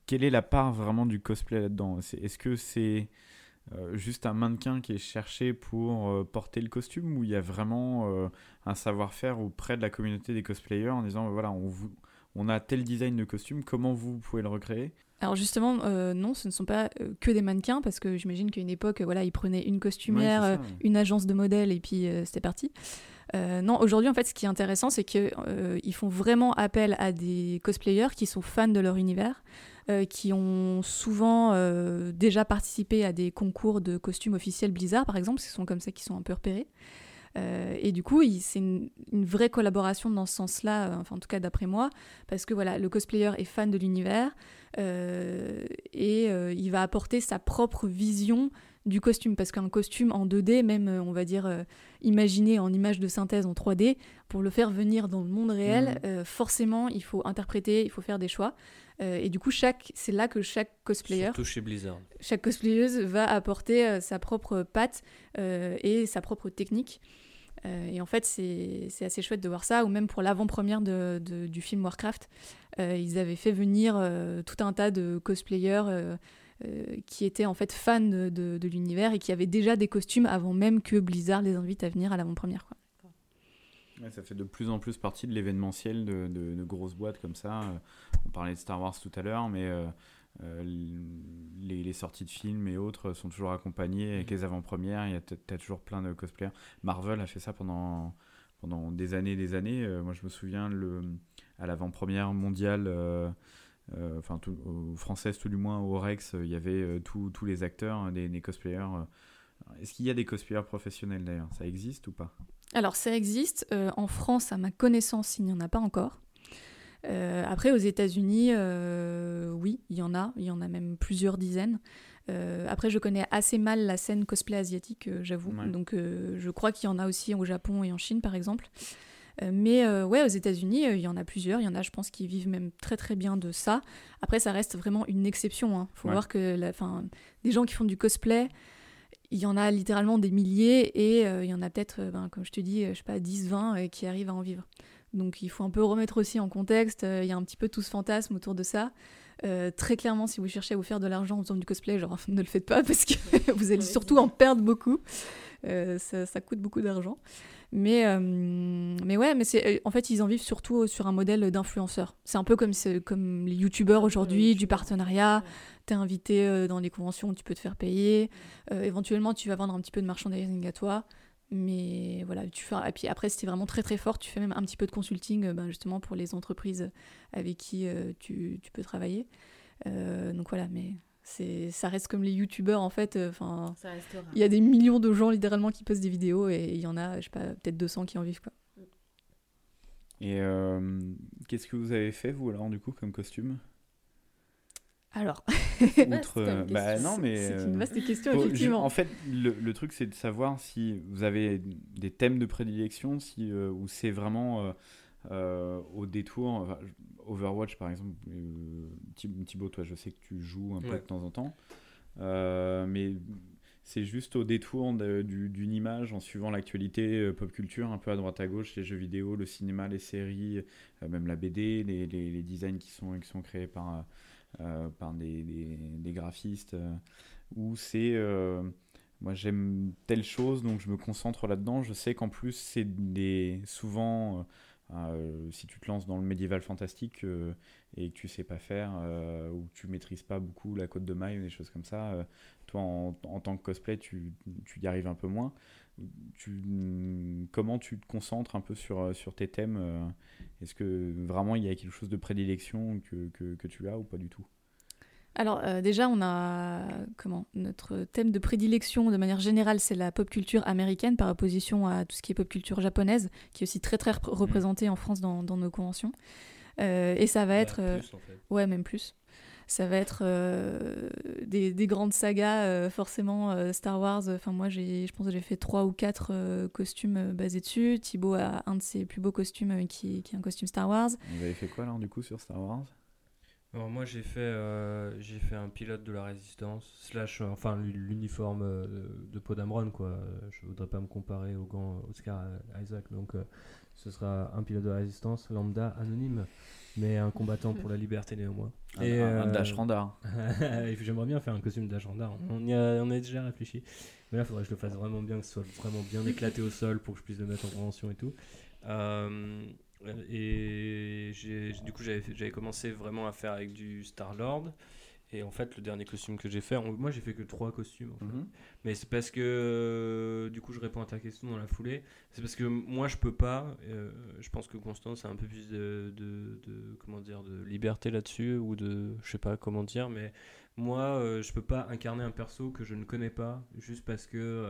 quelle est la part vraiment du cosplay là-dedans? Est-ce que c'est euh, juste un mannequin qui est cherché pour euh, porter le costume ou il y a vraiment euh, un savoir-faire auprès de la communauté des cosplayers en disant voilà on, vous, on a tel design de costume, comment vous pouvez le recréer? Alors justement, euh, non, ce ne sont pas euh, que des mannequins, parce que j'imagine qu'à une époque, euh, voilà, ils prenaient une costumière, Ouais, c'est euh, ça, ouais. une agence de modèles, et puis euh, c'était parti. Euh, non, aujourd'hui, en fait, ce qui est intéressant, c'est qu'ils font vraiment appel à des cosplayers qui sont fans de leur univers, euh, qui ont souvent euh, déjà participé à des concours de costumes officiels Blizzard, par exemple, ce sont comme ça qu'ils sont un peu repérés. Euh, et du coup, c'est une, une vraie collaboration dans ce sens-là, enfin en tout cas d'après moi, parce que voilà, le cosplayer est fan de l'univers et il va apporter sa propre vision du costume, parce qu'un costume en 2D, même on va dire euh, imaginé en image de synthèse en 3D, pour le faire venir dans le monde réel, euh, forcément il faut interpréter, il faut faire des choix. Euh, et du coup, chaque, c'est là que chaque cosplayer Surtout chez Blizzard. chaque cosplayeuse va apporter euh, sa propre patte euh, et sa propre technique. Euh, et en fait, c'est assez chouette de voir ça. Ou même pour l'avant-première du film Warcraft, euh, ils avaient fait venir euh, tout un tas de cosplayers qui étaient en fait fans de, de- de l'univers et qui avaient déjà des costumes avant même que Blizzard les invite à venir à l'avant-première. Ouais, ça fait de plus en plus partie de l'événementiel de, de- de grosses boîtes comme ça. Euh, On parlait de Star Wars tout à l'heure, mais euh, euh, les, les sorties de films et autres sont toujours accompagnées avec les avant-premières. Il y a toujours plein de cosplayers. Marvel a fait ça pendant, pendant des années et des années. Moi, je me souviens le, à l'avant-première mondiale, euh, euh, enfin, tout- aux françaises tout du moins, au Rex, euh, il y avait euh, tous tous les acteurs, hein, des, des cosplayers. Est-ce qu'il y a des cosplayers professionnels d'ailleurs? Ça existe ou pas? Alors ça existe. Euh, en France, à ma connaissance, il n'y en a pas encore. Euh, après, aux États-Unis, euh, oui, il y en a. Il y en a même plusieurs dizaines. Après, je connais assez mal la scène cosplay asiatique, j'avoue. Ouais. Donc, je crois qu'il y en a aussi au Japon et en Chine, par exemple. Mais euh, ouais, aux États-Unis, euh, il y en a plusieurs. Il y en a, je pense, qui vivent même très très bien de ça. Après, ça reste vraiment une exception. Il faut Ouais. voir que la, fin, des gens qui font du cosplay, il y en a littéralement des milliers et euh, il y en a peut-être, euh, ben, comme je te dis, euh, je sais pas, 10, 20 euh, qui arrivent à en vivre. Donc il faut un peu remettre aussi en contexte. Il y a un petit peu tout ce fantasme autour de ça. Euh, très clairement, si vous cherchez à vous faire de l'argent en faisant du cosplay, genre <laughs> ne le faites pas parce que <laughs> vous allez surtout en perdre beaucoup. Euh, ça, ça coûte beaucoup d'argent. Mais, euh, mais ouais, mais c'est, euh, en fait, ils en vivent surtout sur un modèle d'influenceur. C'est un peu comme, les youtubeurs aujourd'hui, du partenariat. T'es invité dans des conventions où tu peux te faire payer. Éventuellement, tu vas vendre un petit peu de merchandising à toi. Mais voilà, tu fais... Et puis après, si t'es vraiment très très fort, tu fais même un petit peu de consulting ben, justement pour les entreprises avec qui euh, tu, tu peux travailler. Euh, donc voilà, mais c'est, ça reste comme les youtubeurs en fait. euh, Enfin, il y a des millions de gens littéralement qui postent des vidéos et il y en a, je sais pas, peut-être 200 qui en vivent quoi. Et euh, qu'est-ce que vous avez fait, vous, alors, du coup, comme costume? Alors, <laughs> Outre, euh, bah non, mais. c'est une vaste question faut- effectivement. En fait, le, le truc, c'est de savoir si vous avez des thèmes de prédilection, si, euh, ou c'est vraiment euh, au détour. enfin, Overwatch, par exemple, euh, Thib- Thibaut, toi, je sais que tu joues un peu Ouais. de temps en temps. Euh, mais c'est juste au détour d'une image en suivant l'actualité pop culture, un peu à droite à gauche, les jeux vidéo, le cinéma, les séries, même la BD, les, les- les designs qui sont, qui sont créés par, par des, des- des graphistes, où c'est moi j'aime telle chose donc je me concentre là-dedans. Je sais qu'en plus c'est des souvent euh, euh, si tu te lances dans le médiéval fantastique euh, et que tu sais pas faire euh, ou que tu maîtrises pas beaucoup la côte de maille ou des choses comme ça, toi en, tant que cosplay tu, y arrives un peu moins. Comment tu te concentres un peu sur, tes thèmes Est-ce que vraiment il y a quelque chose de prédilection que, que tu as ou pas du tout? Alors euh, déjà, on a comment notre thème de prédilection de manière générale, c'est la pop culture américaine par opposition à tout ce qui est pop culture japonaise, qui est aussi très très rep- représentée en France dans, dans nos conventions. Euh, et ça va être, euh, plus, en fait. ouais, même plus. Ça va être euh, des, des grandes sagas, forcément Star Wars. Enfin, moi, j'ai, je pense que j'ai fait trois ou quatre costumes basés dessus. Thibaut a un de ses plus beaux costumes qui, qui est un costume Star Wars. Vous avez fait quoi alors du coup sur Star Wars? Alors moi j'ai fait euh, j'ai fait un pilote de la résistance slash euh, enfin l'uniforme euh, de Poe Dameron quoi. Je voudrais pas me comparer au grand Oscar Isaac donc ce sera un pilote de la résistance lambda anonyme mais un combattant pour la liberté néanmoins. Un, Et, un- un Dash Randar. <laughs> J'aimerais bien faire un costume d'agenda. On y a, on a déjà réfléchi. Mais là, il faudrait que je le fasse vraiment bien, que ce soit vraiment bien éclaté au sol pour que je puisse le mettre en convention et tout. Euh, et du coup, j'avais commencé vraiment à faire avec du Star-Lord. Et en fait, le dernier costume que j'ai fait, moi j'ai fait que trois costumes. en fait. Mhm. Mais c'est parce que, euh, du coup, je réponds à ta question dans la foulée. C'est parce que moi, je peux pas. euh, je pense que Constance a un peu plus de, de, de- comment dire, de liberté là-dessus ou de, je sais pas comment dire, mais moi, euh, je peux pas incarner un perso que je ne connais pas juste parce que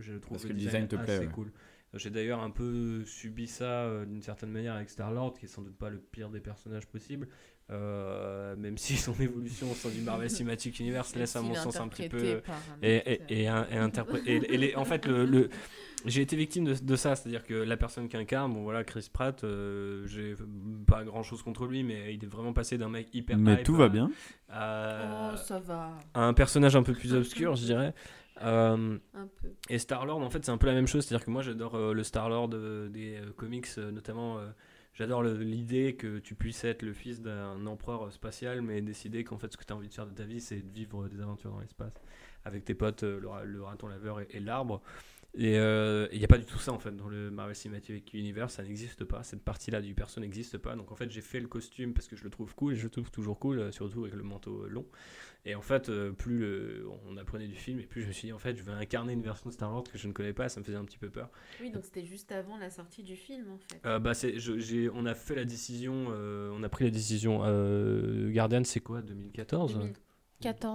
je trouve Parce que le design te plaît, assez ouais. cool. J'ai d'ailleurs un peu subi ça euh, d'une certaine manière avec Star-Lord, qui est sans doute pas le pire des personnages possibles, euh, même <laughs> si son évolution au sein du Marvel Cinematic Universe laisse à mon sens un petit peu et, et, et, un- et interpré- et- et les- en fait le, le- j'ai été victime de, de ça c'est à dire que la personne qui incarne bon voilà Chris Pratt euh, j'ai pas grand chose contre lui mais il est vraiment passé d'un mec hyper Mais hype tout à- va bien. à, Oh, ça va. à un personnage un peu plus obscur je dirais Euh, Un peu. et Star-Lord, en fait, c'est un peu la même chose. C'est-à-dire que moi, j'adore euh, le Star-Lord euh, des comics, notamment. j'adore l'idée que tu puisses être le fils d'un empereur spatial, mais décider qu'en fait, ce que tu as envie de faire de ta vie, c'est de vivre des aventures dans l'espace avec tes potes, le, ra- le raton laveur et, et l'arbre. Et il n'y a pas du tout ça en fait dans le Marvel Cinematic Universe, ça n'existe pas. Cette partie-là du perso n'existe pas. Donc en fait, j'ai fait le costume parce que je le trouve cool et je le trouve toujours cool, surtout avec le manteau long. Et en fait, euh, plus le- on apprenait du film, et plus je me suis dit, en fait, je vais incarner une version de Star-Lord que je ne connais pas, ça me faisait un petit peu peur. Oui, donc c'était juste avant la sortie du film en fait. Euh, bah, c'est, je- j'ai, on a fait la décision, euh, on a pris la décision. Euh, Guardian, c'est quoi, 2014 2014,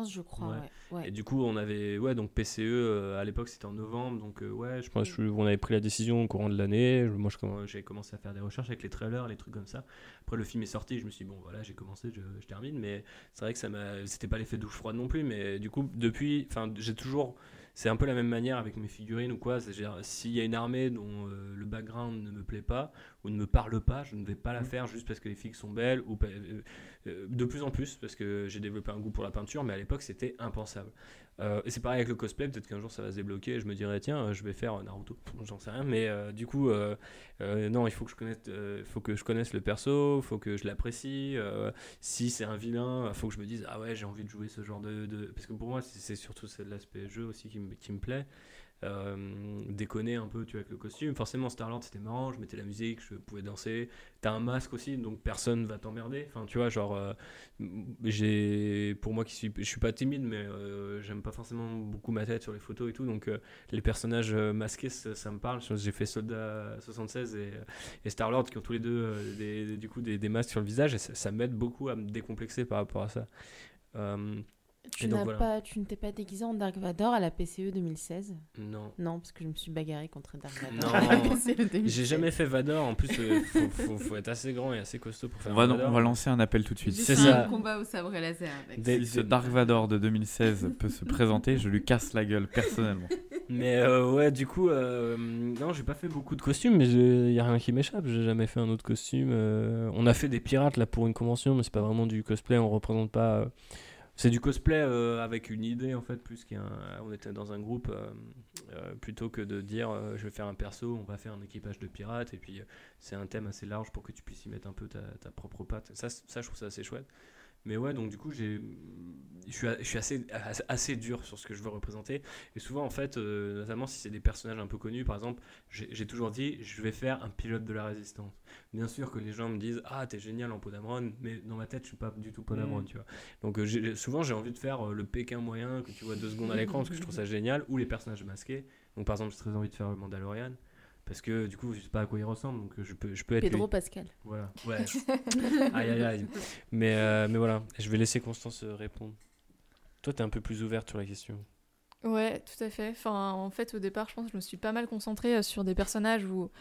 je crois, Ouais. ouais. ouais. Et du coup, on avait, ouais, donc PCE, euh, à l'époque, c'était en novembre, donc euh, ouais, je pense que on avait pris la décision au courant de l'année. Moi, j'ai commencé à faire des recherches avec les trailers, les trucs comme ça. Après, le film est sorti, je me suis dit, bon, voilà, j'ai commencé, je, je termine. Mais c'est vrai que ça m'a, c'était pas l'effet douche froide non plus, mais du coup, depuis, enfin, j'ai toujours, c'est un peu la même manière avec mes figurines ou quoi. C'est-à-dire, s'il y a une armée dont euh, le background ne me plaît pas ou ne me parle pas, je ne vais pas la Mhm. faire juste parce que les filles sont belles ou euh, euh, de plus en plus parce que j'ai développé un goût pour la peinture, mais à l'époque c'était impensable. Euh, et c'est pareil avec le cosplay, peut-être qu'un jour ça va se débloquer et je me dirais tiens, je vais faire Naruto, j'en sais rien, mais euh, du coup, euh, non, il faut que je connaisse, faut que je connaisse le perso, faut que je l'apprécie. si c'est un vilain, faut que je me dise ah ouais, j'ai envie de jouer ce genre de, de- parce que pour moi c'est surtout c'est l'aspect jeu aussi qui me, qui me plaît. Euh, déconner un peu tu avec le costume. Forcément Starlord c'était marrant je mettais la musique je pouvais danser. T'as un masque aussi donc personne va t'emmerder. Enfin tu vois genre euh, j'ai pour moi qui suis je suis pas timide mais euh, j'aime pas forcément beaucoup ma tête sur les photos et tout. Donc euh, les personnages masqués ça, me parle. J'ai fait Soldat 76 et, et Star Lord qui ont tous les deux des, du coup des, masques sur le visage et ça, m'aide beaucoup à me décomplexer par rapport à ça Tu n'as voilà. pas, tu ne t'es pas déguisé en Dark Vador à la PCE 2016 non Non, parce que je me suis bagarrée contre Dark Vador Non. à la PCE 2016. j'ai jamais fait Vador en plus euh, faut, faut, faut être assez grand et assez costaud pour faire On va, un on Vador. va lancer un appel tout de suite. C'est ça. un combat au sabre laser avec. Des- Si ce Dark Vador de 2016 peut se présenter, je lui casse la gueule personnellement. Mais euh, ouais, du coup, euh, non, j'ai pas fait beaucoup de costumes, mais il y a rien qui m'échappe. J'ai jamais fait un autre costume. euh. on a fait des pirates là pour une convention, mais c'est pas vraiment du cosplay. On représente pas. Euh, c'est du cosplay euh, avec une idée en fait, plus qu'un. On était dans un groupe euh, euh, plutôt que de dire euh, je vais faire un perso, on va faire un équipage de pirates et puis euh, c'est un thème assez large pour que tu puisses y mettre un peu ta, ta propre patte. Ça, ça, je trouve ça assez chouette. Mais ouais, donc du coup, j'ai, je suis, je suis assez, assez, dur sur ce que je veux représenter. Et souvent, en fait, euh, notamment si c'est des personnages un peu connus, par exemple, j'ai toujours dit, je vais faire un pilote de la résistance. Bien sûr que les gens me disent, ah, t'es génial en Podamron, mais dans ma tête, je suis pas du tout Podamron, Mm. tu vois. Donc euh, souvent, j'ai envie de faire euh, le Pékin moyen que tu vois deux secondes à l'écran, parce que je trouve ça génial, ou les personnages masqués. Donc par exemple, j'ai très envie de faire le Mandalorian. Parce que du coup, je sais pas à quoi il ressemble, donc je peux, je peux être lui. Pedro Pascal. Voilà, ouais. <laughs> aïe aïe aïe. Mais, euh, mais voilà, je vais laisser Constance euh, répondre. Toi, t'es un peu plus ouverte sur la question. Ouais, tout à fait. Enfin, en fait, au départ, je pense que je me suis pas mal concentrée euh, sur des personnages où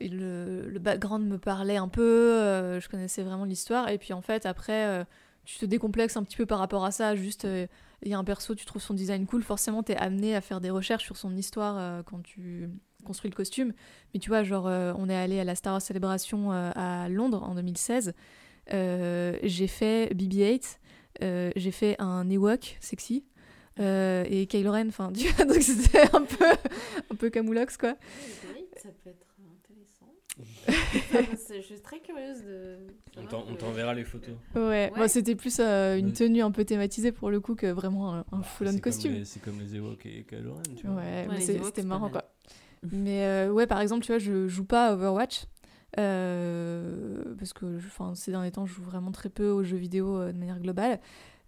le, le background me parlait un peu, euh, je connaissais vraiment l'histoire. Et puis, en fait, après, euh, tu te décomplexes un petit peu par rapport à ça. Juste, euh, il y a un perso, tu trouves son design cool, forcément, t'es amené à faire des recherches sur son histoire euh, quand tu construis le costume. Mais tu vois, genre, euh, on est allé à la Star Wars Celebration euh, à Londres en 2016. Euh, j'ai fait BB-8, euh, j'ai fait un Ewok sexy. euh, et Kylo Ren, enfin, <laughs> tu vois, donc c'était un peu, un peu camoulox, quoi. Ça peut être intéressant. <laughs> je suis très curieuse de. On t'en- on t'enverra les photos. Ouais, Ouais. bon, c'était plus euh, une Ouais. tenue un peu thématisée pour le coup que vraiment un, un Bah, full-on costume. les- C'est comme les Ewoks et Kylo Ren, tu vois. Ouais, mais les c'est- Ewoks, c'était marrant mal. quoi. <laughs> mais euh, ouais, par exemple, tu vois, je joue pas à Overwatch. euh, parce que enfin, ces derniers temps, je joue vraiment très peu aux jeux vidéo euh, de manière globale.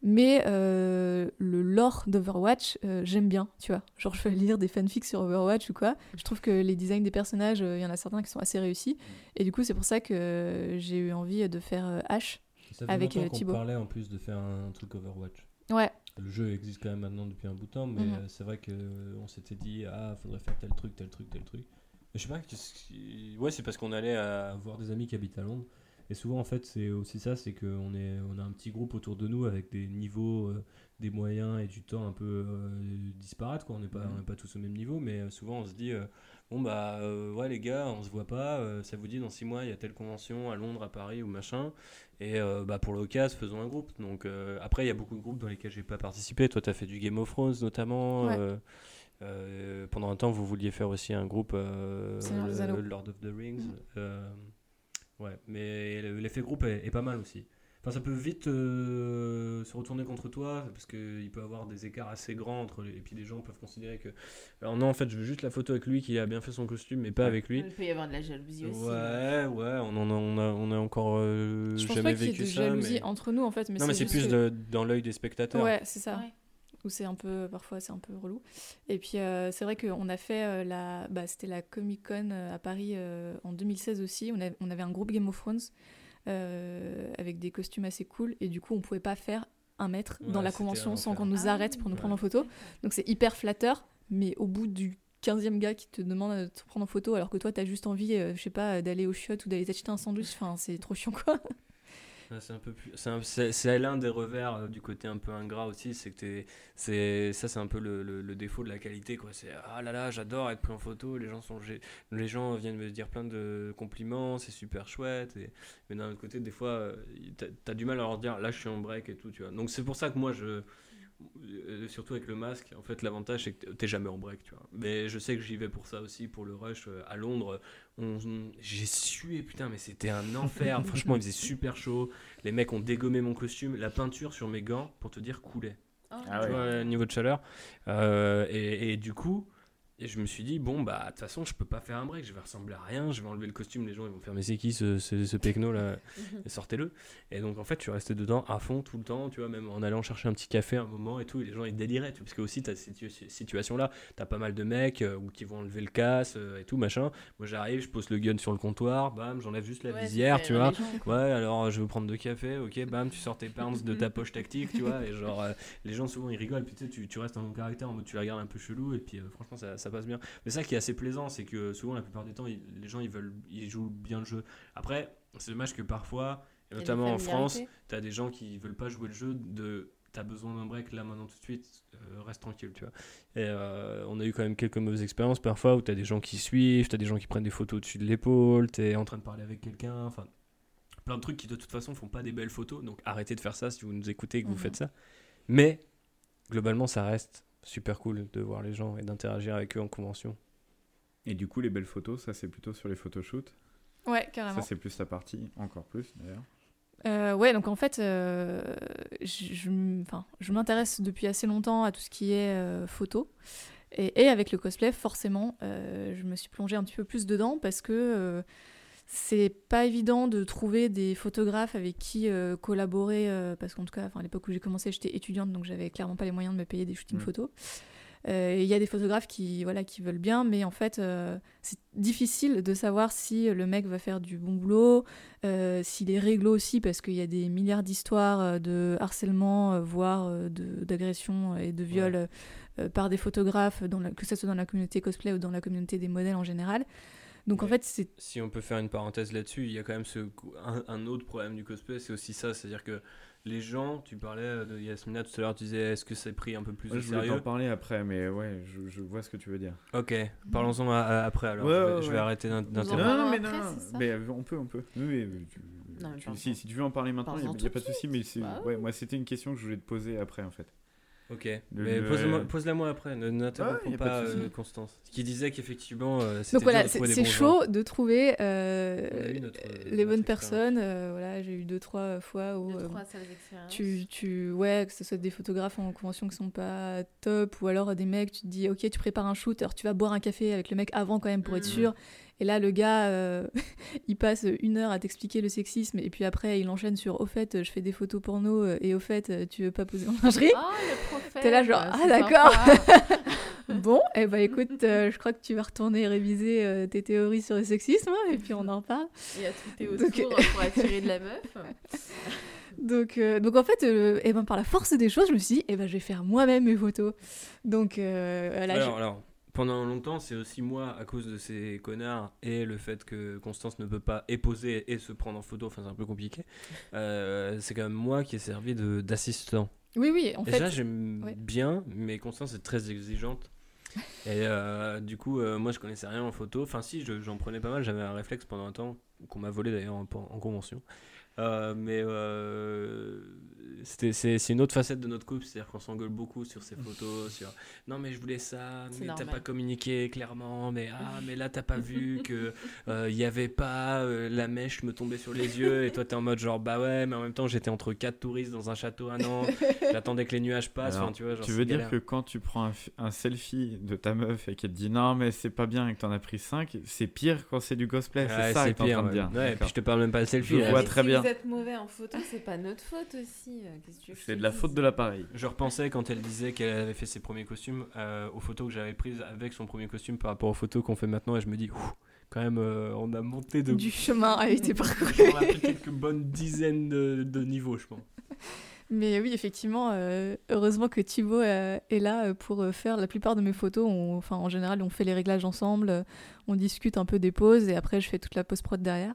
Mais euh, le lore d'Overwatch, euh, j'aime bien, tu vois. Genre, je vais lire des fanfics sur Overwatch ou quoi. Je trouve que les designs des personnages, il y en a certains qui sont assez réussis. Et du coup, c'est pour ça que j'ai eu envie de faire. Ça fait Avec, longtemps qu'on Thibaut. parlait en plus de faire un truc Overwatch. Ouais, Le jeu existe quand même maintenant depuis un bout de temps, mais Mhm. euh, c'est vrai que euh, on s'était dit ah faudrait faire tel truc, tel truc, tel truc. Mais je sais pas, ouais c'est parce qu'on allait à voir des amis qui habitent à Londres. Et souvent en fait c'est aussi ça, c'est qu'on est on a un petit groupe autour de nous avec des niveaux, euh, des moyens et du temps un peu euh, disparates quoi. On n'est pas on n'est pas tous au même niveau, mais souvent on se dit euh, bon bah ouais les gars on se voit pas, ça vous dit dans six mois il y a telle convention à Londres, à Paris ou machin. Et euh, bah pour l'occasion, faisons un groupe. Donc euh, après, il y a beaucoup de groupes dans lesquels j'ai pas participé. Toi, tu as fait du Game of Thrones notamment. Ouais. Euh, pendant un temps, vous vouliez faire aussi un groupe le-. Lord of the Rings. Euh, ouais, mais le- l'effet groupe est, est pas mal aussi. Enfin, ça peut vite euh, se retourner contre toi parce qu'il peut y avoir des écarts assez grands entre les... et puis les gens peuvent considérer que alors non en fait je veux juste la photo avec lui qui a bien fait son costume mais pas avec lui Il peut y avoir de la jalousie aussi. Ouais, ouais, on en a, on a, on a encore euh, je pense jamais pas qu'il y ait vécu de ça. jalousie mais... entre nous en fait. Mais non, mais c'est plus que- de- dans l'œil des spectateurs. Ouais, c'est ça. Ouais. Où c'est un peu, parfois c'est un peu relou. Et puis euh, c'est vrai qu'on a fait euh, la, bah, c'était la Comic Con euh, à Paris euh, en 2016 aussi. On, a- on avait un groupe Game of Thrones avec des costumes assez cool et du coup on pouvait pas faire un mètre dans la convention sans qu'on nous Ah arrête pour nous Ouais. prendre en photo. Donc c'est hyper flatteur, mais au bout du 15e gars qui te demande de te prendre en photo alors que toi t'as juste envie, euh, je sais pas, d'aller au chiottes ou d'aller t'acheter un sandwich, enfin c'est trop chiant quoi. C'est un peu plus. C'est, un- c'est- c'est l'un des revers euh, du côté un peu ingrat aussi, c'est que t'es, c'est ça, c'est un peu le, le- défaut de la qualité, quoi. C'est ah là là, j'adore être pris en photo. Les gens sont, les gens viennent me dire plein de compliments, c'est super chouette. Et, mais d'un autre côté, des fois, euh, t'as, t'as du mal à leur dire là, je suis en break et tout, tu vois. Donc c'est pour ça que moi, je surtout avec le masque, en fait, l'avantage c'est que t'es jamais en break, tu vois. Mais je sais que j'y vais pour ça aussi, pour le rush euh, à Londres. On, on- j'ai sué, putain, mais c'était un enfer. <laughs> Franchement, il faisait super chaud. Les mecs ont dégommé mon costume. La peinture sur mes gants, pour te dire, coulait. Oh, Ah Tu ouais. vois, niveau de chaleur. Euh, et, et du coup, et je me suis dit, bon, bah, de toute façon, je peux pas faire un break. Je vais ressembler à rien. Je vais enlever le costume. Les gens, ils vont faire, mais c'est qui ce, ce, ce pecno là <laughs> sortez-le. Et donc en fait, je suis resté dedans à fond tout le temps, tu vois, même en allant chercher un petit café un moment et tout, et les gens ils déliraient, tu vois, parce que aussi, tu as cette situ- situation-là, tu as pas mal de mecs euh, ou qui vont enlever le casse euh, et tout, machin. Moi j'arrive, je pose le gun sur le comptoir, bam, j'enlève juste la Ouais, visière, tu vois. Ouais, alors je vous prendre deux cafés, ok, bam, tu sors tes pounds de ta <laughs> poche tactique, tu vois, et genre, euh, les gens souvent ils rigolent, puis tu tu, restes dans ton caractère en mode tu la regardes un peu chelou, et puis franchement ça, ça passe bien. Mais ça qui est assez plaisant, c'est que souvent la plupart du temps, ils- les gens ils veulent, ils jouent bien le jeu. Après, c'est dommage que parfois, et notamment en France, familiarité. t'as des gens qui veulent pas jouer le jeu de t'as besoin d'un break là maintenant tout de suite euh, reste tranquille tu vois et euh, on a eu quand même quelques mauvaises expériences parfois où t'as des gens qui suivent t'as des gens qui prennent des photos au-dessus de l'épaule t'es en train de parler avec quelqu'un enfin plein de trucs qui de toute façon font pas des belles photos donc arrêtez de faire ça si vous nous écoutez et que vous Mhm. faites ça mais globalement ça reste super cool de voir les gens et d'interagir avec eux en convention Et du coup, les belles photos, ça c'est plutôt sur les photoshoots. Ouais, carrément. Ça c'est plus ta partie, encore plus d'ailleurs. Euh, ouais, donc en fait, euh, je, m'intéresse depuis assez longtemps à tout ce qui est euh, photo. Et, et avec le cosplay, forcément, euh, je me suis plongée un petit peu plus dedans parce que euh, c'est pas évident de trouver des photographes avec qui euh, collaborer. euh, parce qu'en tout cas, à l'époque où j'ai commencé, j'étais étudiante, donc j'avais clairement pas les moyens de me payer des shootings Mm. photos. Euh, et Il y a des photographes qui, voilà, qui veulent bien, mais en fait, euh, c'est difficile de savoir si le mec va faire du bon boulot, s'il est réglo aussi, parce qu'il y a des milliards d'histoires de harcèlement, voire euh, de- d'agression et de viol euh, euh, par des photographes, dans la- que ce soit dans la communauté cosplay ou dans la communauté des modèles en général. Donc en fait, c'est Si on peut faire une parenthèse là-dessus, il y a quand même ce, un, un autre problème du cosplay, c'est aussi ça, c'est-à-dire que les gens, tu parlais de Yasmina tout à l'heure, tu disais est-ce que c'est pris un peu plus Ouais, au je voulais sérieux t'en parler après, mais ouais, je, je vois ce que tu veux dire. Ok, parlons-en à- à- après alors. Ouais, je vais, ouais, je vais ouais. arrêter d'interrompre. parlons non, mais après, non, mais euh, on peut, on peut. Oui, oui, tu- Non, mais tu- si, si tu veux en parler maintenant, il n'y a, tout pas de souci, mais Bah ouais, moi c'était une question que je voulais te poser après en fait. Ok, Le- mais le- pose-la moi après, ne Ouais, n'interrompons a pas pas, euh, Constance. Qui disait qu'effectivement, euh, c'était donc voilà, c'est chaud gens. de trouver euh, notre, les bonnes personnes. euh, voilà, j'ai eu deux trois fois où Deux, euh, trois sales expériences. tu, tu ouais que ce soit des photographes en convention qui sont pas top ou alors des mecs tu te dis ok tu prépares un shoot alors tu vas boire un café avec le mec avant quand même pour être Mhm. sûr et là le gars euh, <laughs> il passe une heure à t'expliquer le sexisme et puis après il enchaîne sur au fait je fais des photos porno euh, et au fait euh, tu veux pas poser en lingerie Ah, le prophète T'es là genre, c'est ah, d'accord. <laughs> bon et bah écoute euh, je crois que tu vas retourner réviser euh, tes théories sur le sexisme hein, et puis on en reparle Et à tweeter Donc- autour pour attirer de la <laughs> meuf. Donc, euh, donc en fait, euh, eh ben, par la force des choses, je me suis dit, eh ben, je vais faire moi-même mes photos. Donc euh, là, alors, alors, pendant longtemps, c'est aussi moi, à cause de ces connards et le fait que Constance ne peut pas et poser et se prendre en photo, enfin c'est un peu compliqué, <laughs> euh, c'est quand même moi qui ai servi de- d'assistant. oui, oui, en Et fait, ça, j'aime ouais. bien, mais Constance est très exigeante. <laughs> Et euh, du coup, euh, moi, je connaissais rien en photo. Enfin, si, je- j'en prenais pas mal. J'avais un réflexe pendant un temps, qu'on m'a volé d'ailleurs en, en convention. Euh, mais euh, c'était- c'est c'est une autre facette de notre couple, c'est-à-dire qu'on s'engueule beaucoup sur ces photos, sur non mais je voulais ça, mais t'as pas communiqué clairement, mais ah <laughs> mais là t'as pas vu que euh, il y avait pas euh, la mèche me tombait sur les yeux et toi t'es en mode genre bah ouais mais en même temps j'étais entre quatre touristes dans un château à Nantes, <laughs> j'attendais que les nuages passent, Alors, enfin, tu vois. genre, tu veux dire galère. que quand tu prends un, un selfie de ta meuf et qu'elle te dit non mais c'est pas bien et que t'en as pris 5, c'est pire quand c'est du cosplay, Ouais, c'est ça que t'es en pire, train de ouais. dire. Ouais, et puis je te parle même pas de selfie. Je là. vois très bien. Vous êtes mauvais en photo, c'est pas notre faute aussi. euh, qu'est-ce que tu veux que C'est de la faute de l'appareil. Je repensais quand elle disait qu'elle avait fait ses premiers costumes euh, aux photos que j'avais prises avec son premier costume par rapport aux photos qu'on fait maintenant et je me dis quand même euh, on a monté de du chemin a été <laughs> parcouru. on a pris quelques bonnes dizaines de, de niveaux je pense. <laughs> Mais oui, effectivement, euh, heureusement que Thibaut euh, est là pour euh, faire la plupart de mes photos. On- enfin, en général, on fait les réglages ensemble, euh, on discute un peu des poses et après, je fais toute la post-prod derrière.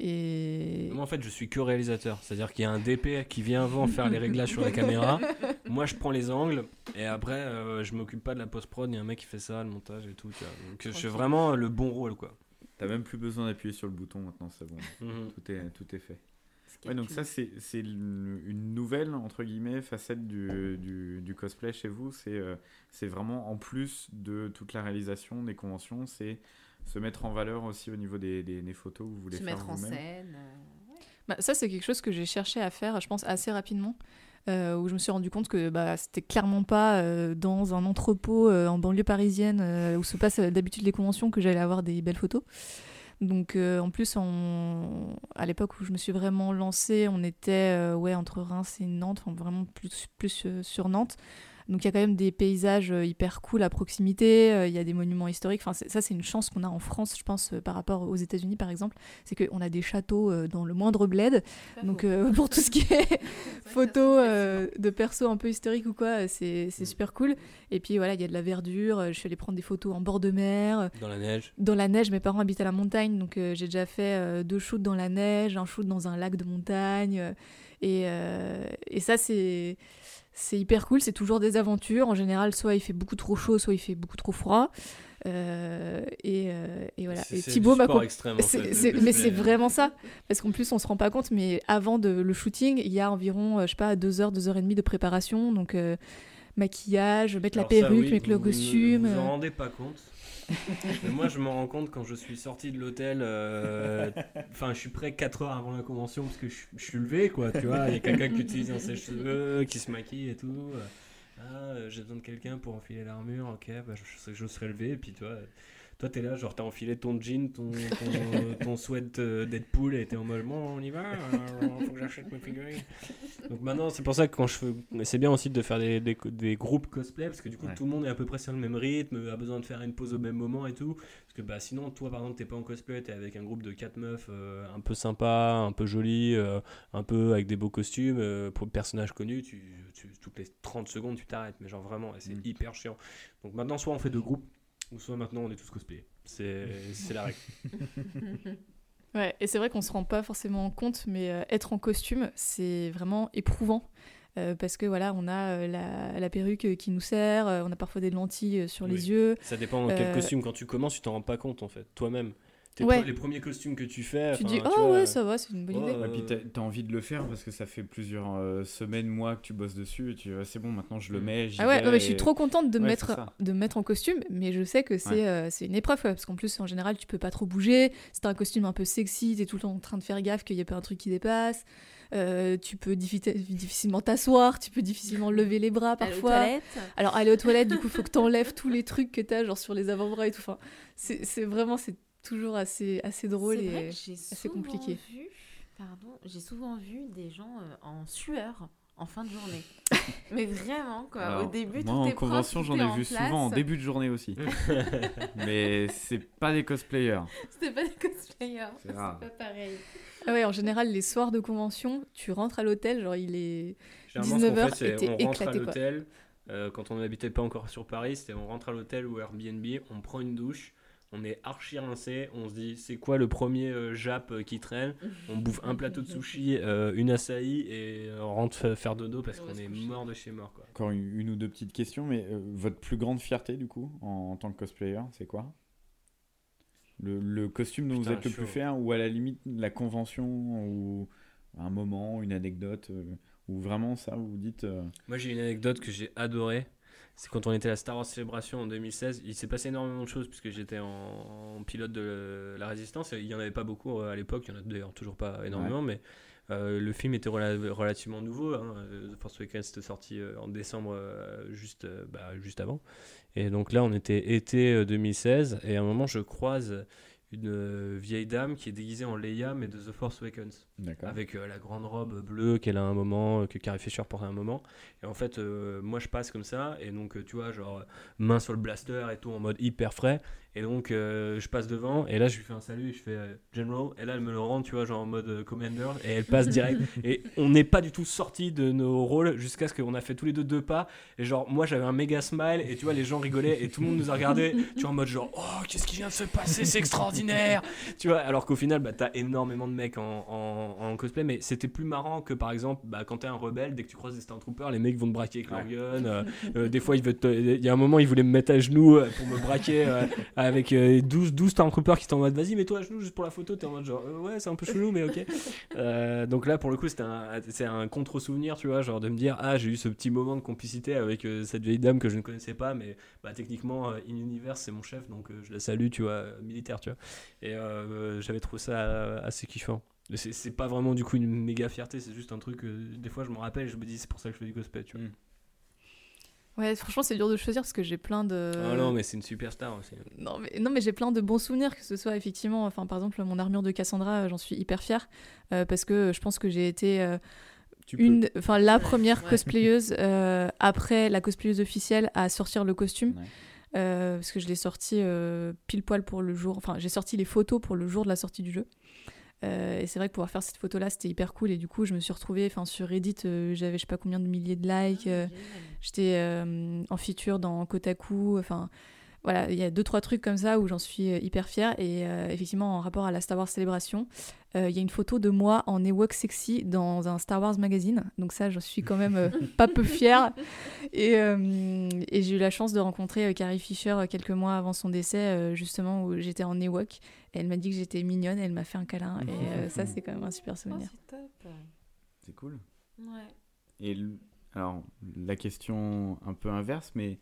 Et Moi, en fait, je suis que réalisateur. C'est-à-dire qu'il y a un DP qui vient avant faire les réglages sur la caméra. <laughs> Moi, je prends les angles. Et après, euh, je m'occupe pas de la post-prod. Il y a un mec qui fait ça, le montage et tout. tu vois. Donc, je fais vraiment le bon rôle, quoi. T'as même plus besoin d'appuyer sur le bouton maintenant, c'est bon. <laughs> Mhm. Tout est, tout est fait. Ouais, donc ça, c'est c'est une nouvelle, entre guillemets, facette du, du, du cosplay chez vous. C'est euh, c'est vraiment, en plus de toute la réalisation des conventions, c'est se mettre en valeur aussi au niveau des, des, des photos que vous voulez Se faire mettre en scène. euh, Bah, ça, c'est quelque chose que j'ai cherché à faire, je pense, assez rapidement. euh, où je me suis rendu compte que bah, c'était clairement pas euh, dans un entrepôt euh, en banlieue parisienne euh, où se passent d'habitude les conventions que j'allais avoir des belles photos. Donc euh, en plus, on... à l'époque où je me suis vraiment lancée, on était euh, ouais, entre Reims et Nantes, enfin, vraiment plus, plus euh, sur Nantes. Donc il y a quand même des paysages euh, hyper cool à proximité, euh, il y a des monuments historiques. Enfin, ça, c'est une chance qu'on a en France, je pense, euh, par rapport aux États-Unis par exemple. C'est qu'on a des châteaux dans le moindre bled. Donc euh, <laughs> pour tout ce qui est <laughs> photos euh, de persos un peu historiques ou quoi, c'est Mm. super cool. Et puis voilà, il y a de la verdure. Je suis allée prendre des photos en bord de mer, Dans la neige. dans la neige. Mes parents habitent à la montagne, donc euh, j'ai déjà fait euh, deux shoots dans la neige, un shoot dans un lac de montagne. euh, et, euh, et ça, c'est c'est hyper cool. C'est toujours des aventures. En général, soit il fait beaucoup trop chaud, soit il fait beaucoup trop froid. Euh, et, euh, et voilà. Et Thibaut m'a mais c'est vraiment ça. Parce qu'en plus, on se rend pas compte, mais avant de, le shooting, il y a environ, euh, je sais pas, deux heures, deux heures et demie de préparation. Donc, euh, maquillage, mettre la ça, perruque, oui, mettre le costume. Vous vous en rendez pas compte. <laughs> Moi, je m'en rends compte quand je suis sorti de l'hôtel. euh, Enfin, je suis prêt 4 heures avant la convention parce que je, suis levé, quoi. Tu vois, il y a quelqu'un qui utilise un sèche-cheveux, qui se maquille et tout. Ah, euh, j'ai besoin de quelqu'un pour enfiler l'armure. Ok, bah, je, je serai levé. Et puis, toi, toi, t'es là, genre, t'as enfilé ton jean, ton, ton, <laughs> ton sweat euh, Deadpool et t'es en mode, bon, on y va, euh, faut que j'achète mes figurines. Donc maintenant, c'est pour ça que quand je fais. C'est bien aussi de faire des, des, des groupes cosplay parce que du coup, Ouais. tout le monde est à peu près sur le même rythme, a besoin de faire une pause au même moment et tout. Parce que bah, sinon, toi par exemple, t'es pas en cosplay, t'es avec un groupe de 4 meufs euh, un peu sympa, un peu joli, euh, un peu avec des beaux costumes. euh, pour le personnage connu, tu, tu- toutes les 30 secondes, tu t'arrêtes. Mais genre vraiment, c'est Mm. hyper chiant. Donc maintenant, soit on fait deux groupes, ou soit maintenant on est tous cosplayés. C'est <laughs> c'est la règle. Ouais, et c'est vrai qu'on se rend pas forcément compte, mais euh, être en costume, c'est vraiment éprouvant. Euh, parce que voilà, on a euh, la, la perruque qui nous sert, euh, on a parfois des lentilles euh, sur Oui. les yeux. Ça dépend dans quel costume. Quand tu commences, tu t'en rends pas compte en fait, toi-même. Tes Ouais. pre- Les premiers costumes que tu fais. tu dis, oh vois, ouais, ça va, c'est une bonne idée. Et puis t'as t'as envie de le faire parce que ça fait plusieurs euh, semaines, mois que tu bosses dessus et tu dis, ah, c'est bon, maintenant je le Mm. mets. j'y Ah ouais, vais mais je suis trop contente de, Ouais, mettre, c'est de me mettre en costume, mais je sais que c'est Ouais. euh, c'est une épreuve, quoi, parce qu'en plus, en général, tu peux pas trop bouger. T'as un costume un peu sexy, t'es tout le temps en train de faire gaffe qu'il y ait pas un truc qui dépasse. Euh, tu peux diffi- difficilement t'asseoir, tu peux difficilement lever les bras Aller aux parfois. toilettes. Alors, aller aux toilettes, du coup, faut que t'enlèves tous les trucs que t'as, genre sur les avant-bras et tout. Enfin, c'est c'est vraiment, c'est toujours assez, assez drôle et assez souvent compliqué. Vu, pardon, j'ai souvent vu des gens euh, en sueur en fin de journée. <laughs> Mais vraiment, quoi. Alors, Au début, moi tout en convention, j'en ai en vu place. souvent en début de journée aussi. <laughs> mais c'est pas des cosplayers. C'était pas des cosplayers. C'est pas pareil. Ah ouais, en général, les soirs de convention, tu rentres à l'hôtel, genre il est. Généralement, ce qu'on 19 fait, c'est et t'es on rentre éclaté, à quoi. l'hôtel. euh, quand on n'habitait pas encore sur Paris, c'était on rentre à l'hôtel ou Airbnb, on prend une douche, on est archi rincé, on se dit c'est quoi le premier euh, Jap euh, qui traîne? On bouffe un plateau de sushi, euh, une açaï et on rentre fa- faire dodo parce qu'on est mort de chez mort. Quoi. Encore une, une ou deux petites questions, mais euh, votre plus grande fierté du coup en, en tant que cosplayer, c'est quoi? Le, le costume dont Putain, vous êtes le chaud. plus fier ou à la limite la convention ou un moment, une anecdote euh, ou vraiment ça vous vous dites euh, Moi j'ai une anecdote que j'ai adorée. C'est quand on était à la Star Wars Celebration en 2016. Il s'est passé énormément de choses puisque j'étais en, en pilote de la résistance. Il n'y en avait pas beaucoup euh, à l'époque. Il y en a d'ailleurs toujours pas énormément. Mais euh, le film était rela- relativement nouveau. Hein. Euh, The Force Awakens était sorti en décembre juste, bah, juste avant. Et donc là on était été euh, 2016. Et à un moment je croise une euh, vieille dame qui est déguisée en Leia mais de The Force Awakens avec euh, la grande robe bleue qu'elle a un moment, euh, que Carrie Fisher porte à un moment. Et en fait, euh, moi je passe comme ça, et donc tu vois, genre main sur le blaster et tout en mode hyper frais. Et donc euh, je passe devant, et là je lui fais un salut, et je fais euh, General, et là elle me le rend, tu vois, genre en mode euh, Commander, et elle passe direct. <laughs> et on n'est pas du tout sortis de nos rôles jusqu'à ce qu'on a fait tous les deux deux pas. Et genre, moi j'avais un méga smile, et tu vois, les gens rigolaient, et tout le monde nous a regardé, tu vois, en mode genre, oh, qu'est-ce qui vient de se passer, c'est extraordinaire. ordinaire Tu vois, alors qu'au final, bah, t'as énormément de mecs en, en- en cosplay, mais c'était plus marrant que par exemple, bah, quand t'es un rebelle, dès que tu croises des Stormtroopers, les mecs vont te braquer avec leur gun. des fois, il y a un moment, ils voulaient me mettre à genoux pour me braquer avec euh, 12, 12 Stormtroopers qui étaient en mode vas-y, mets-toi à genoux juste pour la photo. T'es en mode genre euh, ouais, c'est un peu <laughs> chelou, mais ok. Euh, donc là, pour le coup, c'était un, c'est un contre-souvenir, tu vois, genre de me dire ah, j'ai eu ce petit moment de complicité avec euh, cette vieille dame que je ne connaissais pas, mais bah, techniquement, euh, in-universe, c'est mon chef, donc je la salue, tu vois, militaire, tu vois. Et j'avais trouvé ça assez kiffant. C'est pas vraiment du coup une méga fierté, c'est juste un truc, des fois je me rappelle et je me dis c'est pour ça que je fais du cosplay, tu vois. Ouais, franchement, c'est dur de choisir parce que j'ai plein de. Ah non, mais c'est une superstar aussi. Non mais, non, mais j'ai plein de bons souvenirs, que ce soit effectivement, enfin par exemple mon armure de Cassandra, euh, j'en suis hyper fière euh, parce que je pense que j'ai été euh, une, enfin la première Ouais. cosplayeuse euh, après la cosplayeuse officielle à sortir le costume Ouais. euh, parce que je l'ai sorti euh, pile poil pour le jour, enfin j'ai sorti les photos pour le jour de la sortie du jeu. Euh, et c'est vrai que pouvoir faire cette photo là c'était hyper cool. Et du coup je me suis retrouvée enfin sur Reddit euh, j'avais je sais pas combien de milliers de likes. Euh, J'étais en feature dans Kotaku. Enfin, voilà, il y a deux, trois trucs comme ça où j'en suis euh, hyper fière. Et euh, effectivement, en rapport à la Star Wars Célébration, euh, il y a une photo de moi en Ewok sexy dans un Star Wars magazine. Donc ça, j'en suis quand même euh, <laughs> pas peu fière. Et, euh, et j'ai eu la chance de rencontrer euh, Carrie Fisher quelques mois avant son décès, euh, justement, où j'étais en Ewok. Et elle m'a dit que j'étais mignonne, et elle m'a fait un câlin. Et <laughs> euh, ça, c'est quand même un super Oh, souvenir. c'est top. C'est cool. Ouais. Et l- alors, la question un peu inverse, mais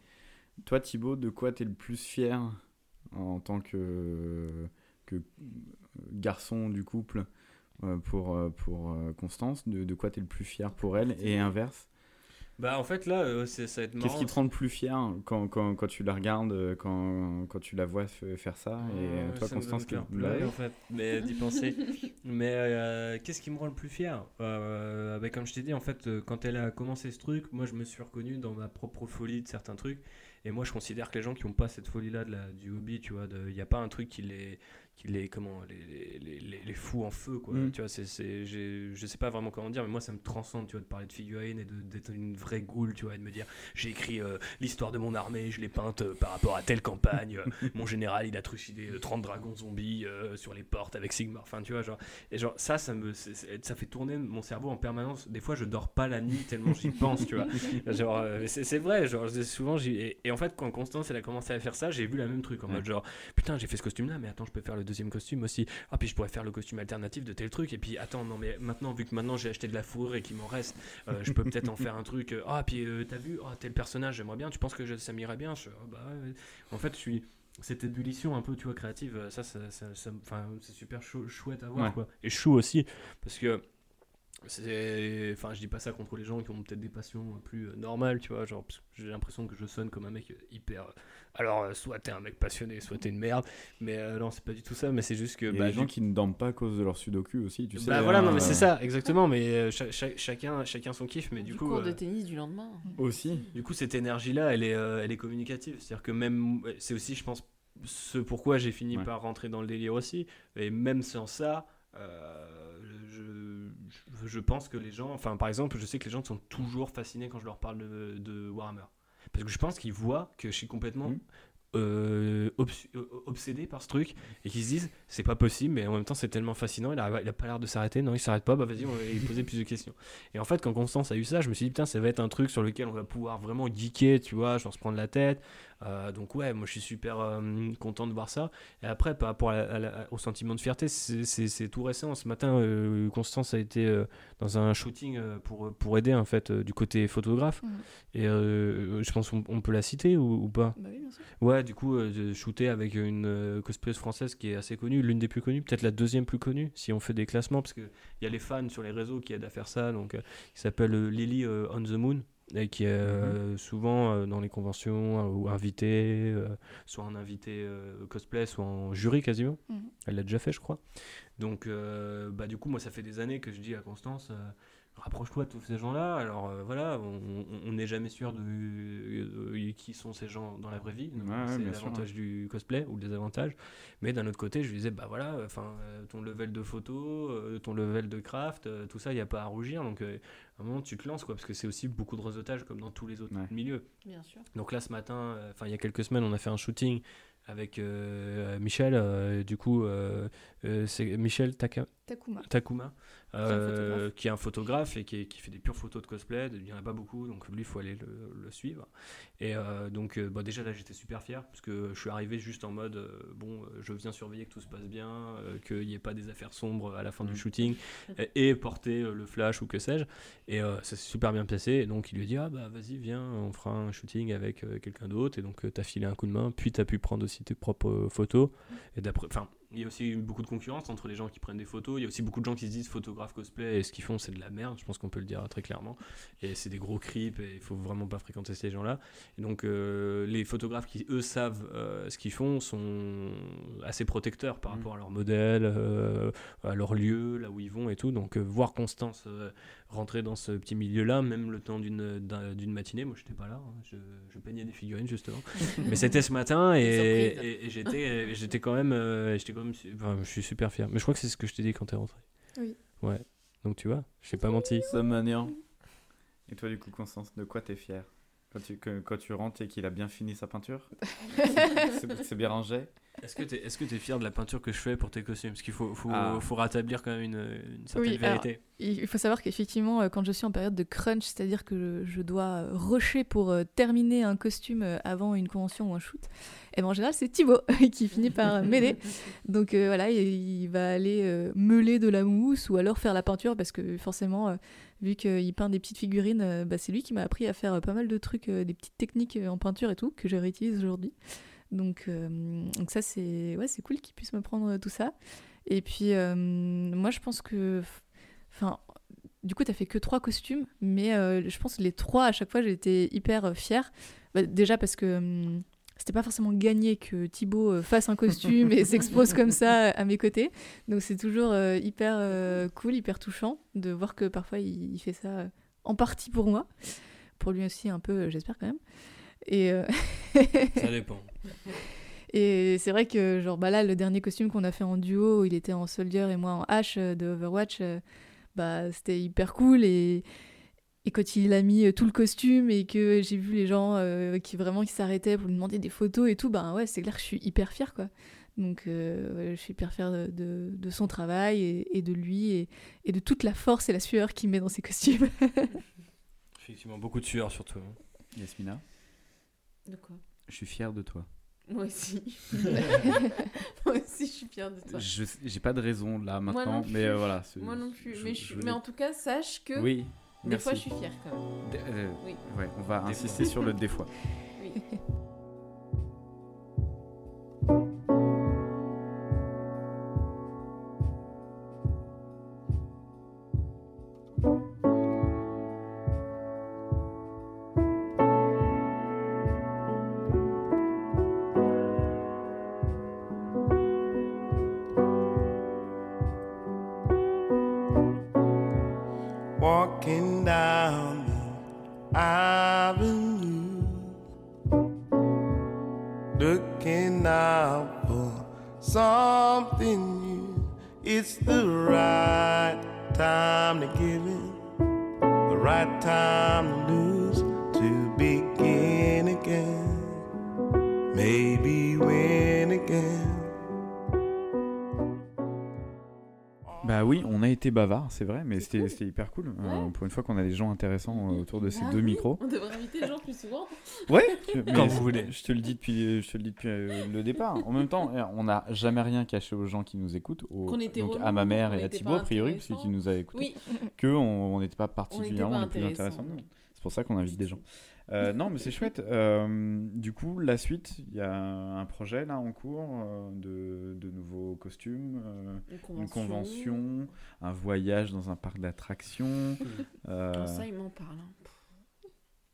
toi, Thibaut, de quoi tu es le plus fier en tant que, que garçon du couple euh, pour, euh, pour euh, Constance de, de quoi tu es le plus fier pour elle Et inverse? Bah en fait là, euh, c'est- ça va être marrant. Qu'est-ce qui te rend le plus fier quand, quand, quand tu la regardes, euh, quand, quand tu la vois faire ça? Et euh, toi, ça Constance, pleurer, bah en fait, mais d'y <laughs> penser. mais euh, qu'est-ce qui me rend le plus fier? Euh, bah, Comme je t'ai dit, en fait, euh, quand elle a commencé ce truc, moi je me suis reconnu dans ma propre folie de certains trucs. Et moi je considère que les gens qui n'ont pas cette folie-là du hobby, tu vois, il n'y a pas un truc qui les, qui les, comment, les, les, les, les fout en feu, quoi. Mm. Tu vois, c'est, je sais pas vraiment comment dire, mais moi ça me transcende, tu vois, de parler de figurines et d'être une vraie goule, tu vois, et de me dire, j'ai écrit euh, l'histoire de mon armée, je l'ai peinte euh, par rapport à telle campagne. euh, <laughs> mon général, il a trucidé euh, 30 dragons zombies sur les portes avec Sigmar. Enfin, tu vois, genre, et genre ça, ça me, ça fait tourner mon cerveau en permanence. Des fois, je dors pas la nuit tellement j'y pense, tu vois. <laughs> Genre, c'est vrai, genre, souvent, et, et en fait, quand Constance, elle a commencé à faire ça, j'ai vu la même truc en Ouais. mode genre, putain, j'ai fait ce costume-là, mais attends, je peux faire le deuxième costume aussi. Ah, puis je pourrais faire le costume alternatif de tel truc. Et puis, attends, non, mais maintenant, vu que maintenant j'ai acheté de la fourrure et qu'il m'en reste, euh, je peux peut-être en faire un truc. euh, Ah, puis euh, t'as vu, ah, tel personnage, j'aimerais bien. Tu penses que je- ça m'irait bien? Je- ah, bah. En fait, je suis. Cette ébullition un peu, tu vois, créative, ça, ça, ça, ça- enfin, c'est super chou- chouette à voir, Ouais. quoi. Et chou aussi, parce que c'est enfin je dis pas ça contre les gens qui ont peut-être des passions plus euh, normales tu vois genre j'ai l'impression que je sonne comme un mec hyper euh, alors euh, soit t'es un mec passionné soit t'es une merde mais euh, non c'est pas du tout ça mais c'est juste que Il y a bah, des gens du- qui ne dorment pas à cause de leur sudoku aussi, tu sais. bah voilà non mais c'est ça exactement mais euh, cha- cha- chacun chacun son kiff mais du, du coup cours de tennis du lendemain. Aussi. du coup cette énergie là elle est euh, elle est communicative c'est à dire que même c'est aussi je pense ce pourquoi j'ai fini Ouais. par rentrer dans le délire aussi et même sans ça euh, je, pense que les gens enfin par exemple je sais que les gens sont toujours fascinés quand je leur parle de, de Warhammer parce que je pense qu'ils voient que je suis complètement Mhm. euh, obs- euh, obsédé par ce truc et qu'ils se disent c'est pas possible mais en même temps c'est tellement fascinant il a, il a pas l'air de s'arrêter non il s'arrête pas bah vas-y on va lui poser plus de questions et en fait quand Constance a eu ça je me suis dit putain ça va être un truc sur lequel on va pouvoir vraiment geeker tu vois genre se prendre la tête Euh, donc ouais moi je suis super euh, content de voir ça. Et après par rapport à à au sentiment de fierté c'est- tout récent. Ce matin euh, Constance a été dans un shooting pour, pour aider en fait du côté photographe. Mhm. et je pense qu'on on peut la citer ou, ou pas? Bah oui, bien sûr. Ouais, du coup, shooter avec une cosplayeuse française qui est assez connue, l'une des plus connues, peut-être la deuxième plus connue, si on fait des classements, parce qu'il y a les fans sur les réseaux qui aident à faire ça, donc qui s'appelle Lily on the Moon, et qui est euh, souvent euh, dans les conventions euh, ou invitée, euh, soit en invité cosplay, soit en jury quasiment. Mhm. Elle l'a déjà fait, je crois. Donc, bah, du coup, moi, ça fait des années que je dis à Constance. Euh, Rapproche-toi de tous ces gens-là. Alors euh, voilà, on- n'est jamais sûr de euh, qui sont ces gens dans la vraie vie. Ouais, c'est l'avantage du cosplay ou le désavantage. Mais d'un autre côté, je lui disais, bah voilà, enfin, euh, ton level de photo, euh, ton level de craft, euh, tout ça, il n'y a pas à rougir. Donc euh, à un moment, tu te lances, quoi, parce que c'est aussi beaucoup de réseautage comme dans tous les autres Ouais. milieux. Bien sûr. Donc là, ce matin, euh, enfin il y a quelques semaines, on a fait un shooting avec euh, Michel, euh, du coup, euh, euh, c'est Michel Taka- Takuma. Takuma, euh, qui est un photographe et qui, est- qui fait des pures photos de cosplay. Il n'y en a pas beaucoup, donc lui, il faut aller le, le suivre. Et euh, donc, euh, bah, déjà là, j'étais super fier parce que je suis arrivé juste en mode euh, bon, je viens surveiller que tout se passe bien, euh, qu'il n'y ait pas des affaires sombres à la fin Mm. du shooting et, et porter euh, le flash ou que sais-je. Et euh, ça s'est super bien passé. Et donc, il lui a dit ah bah vas-y, viens, on fera un shooting avec euh, quelqu'un d'autre. Et donc, tu t'as filé un coup de main, puis t'as pu prendre aussi tes propres euh, photos. Et d'après, enfin, il y a aussi beaucoup de concurrence entre les gens qui prennent des photos. Il y a aussi beaucoup de gens qui se disent photographes cosplay et ce qu'ils font c'est de la merde. Je pense qu'on peut le dire très clairement. Et c'est des gros creeps et il faut vraiment pas fréquenter ces gens-là. Et donc euh, les photographes qui eux savent euh, ce qu'ils font sont assez protecteurs par Mhm. rapport à leur modèle, euh, à leur lieu, là où ils vont et tout. Donc voir Constance rentrer dans ce petit milieu-là, même le temps d'une d'un- d'une matinée, moi j'étais pas là, hein. je, je peignais des figurines justement. <laughs> Mais c'était ce matin et, Surprise. et- et j'étais j'étais quand même euh, j'étais quand même enfin, je suis super fier. Mais je crois que c'est ce que je t'ai dit quand t'es rentré. Oui. Ouais. Donc tu vois, je t'ai pas menti. Ça manière. Et toi, du coup, Constance, de quoi t'es fière? Quand tu, que- quand tu rentres et qu'il a bien fini sa peinture? <laughs> C'est bien rangé Est-ce que est-ce que t'es fier de la peinture que je fais pour tes costumes? Parce qu'il faut faut, Ah. faut rétablir quand même une, une certaine Oui, alors, vérité. Il faut savoir qu'effectivement, euh, quand je suis en période de crunch, c'est-à-dire que je, je dois euh, rusher pour euh, terminer un costume avant une convention ou un shoot, et ben en général, c'est Thibaut <laughs> qui finit par m'aider. Donc euh, voilà, il, il va aller euh, meuler de la mousse ou alors faire la peinture parce que forcément, euh, vu qu'il peint des petites figurines, euh, bah, c'est lui qui m'a appris à faire pas mal de trucs, euh, des petites techniques en peinture et tout que je réutilise aujourd'hui. Donc, euh, donc ça, c'est ouais, cool qu'il puisse me prendre euh, tout ça. Et puis, euh, moi, je pense que... Enfin, du coup, t'as fait que trois costumes, mais euh, je pense que les trois, à chaque fois, j'ai été hyper fière. Bah, déjà parce que hum, c'était pas forcément gagné que Thibaut euh, fasse un costume et <laughs> s'expose comme ça à mes côtés. Donc c'est toujours euh, hyper cool, hyper touchant de voir que parfois il, il fait ça en partie pour moi. Pour lui aussi un peu, j'espère quand même. Et, euh, <laughs> Ça dépend. <laughs> et c'est vrai que, genre, bah là, le dernier costume qu'on a fait en duo, où il était en Soldier et moi en H euh, de Overwatch, euh, bah, c'était hyper cool. Et, et quand il a mis tout le costume et que j'ai vu les gens euh, qui vraiment qui s'arrêtaient pour lui demander des photos et tout, bah ouais, c'est clair que je suis hyper fière, quoi. Donc, euh, ouais, je suis hyper fière de, de- de son travail et, et de lui et, et de toute la force et la sueur qu'il met dans ses costumes. <laughs> Effectivement, beaucoup de sueur surtout. hein. Yasmina, De quoi? Je suis fier de toi. Moi aussi. <laughs> Moi aussi, je suis fière de toi. Je J'ai pas de raison là Moi maintenant, non plus. mais euh, voilà. Moi non plus. je- mais, je mais en tout cas, sache que Oui, des merci. fois, je suis fière quand même. Euh, Oui. Ouais, on va Des insister sur le des fois. Oui. <laughs> bavard, c'est vrai, mais c'était hyper cool. Euh, pour une fois qu'on a des gens intéressants euh, autour de ces Ah deux oui, micros. On devrait inviter les gens plus souvent. Ouais, <laughs> mais Quand vous voulez. Je te le dis depuis, je te le dis depuis euh, le départ. En même temps, euh, on n'a jamais rien caché aux gens qui nous écoutent, Qu'on donc à ma mère qu'on et à Thibaut a priori, parce intéressants. qu'il nous a écoutés, Oui, que on on n'était pas particulièrement pas les plus intéressants. C'est pour ça qu'on invite des gens. Euh, non, mais c'est chouette. Euh, du coup, la suite, il y a un projet là en cours euh, de, de nouveaux costumes, euh, une convention. une convention, un voyage dans un parc d'attractions. <laughs> euh, Ah, ça, il m'en parle. hein.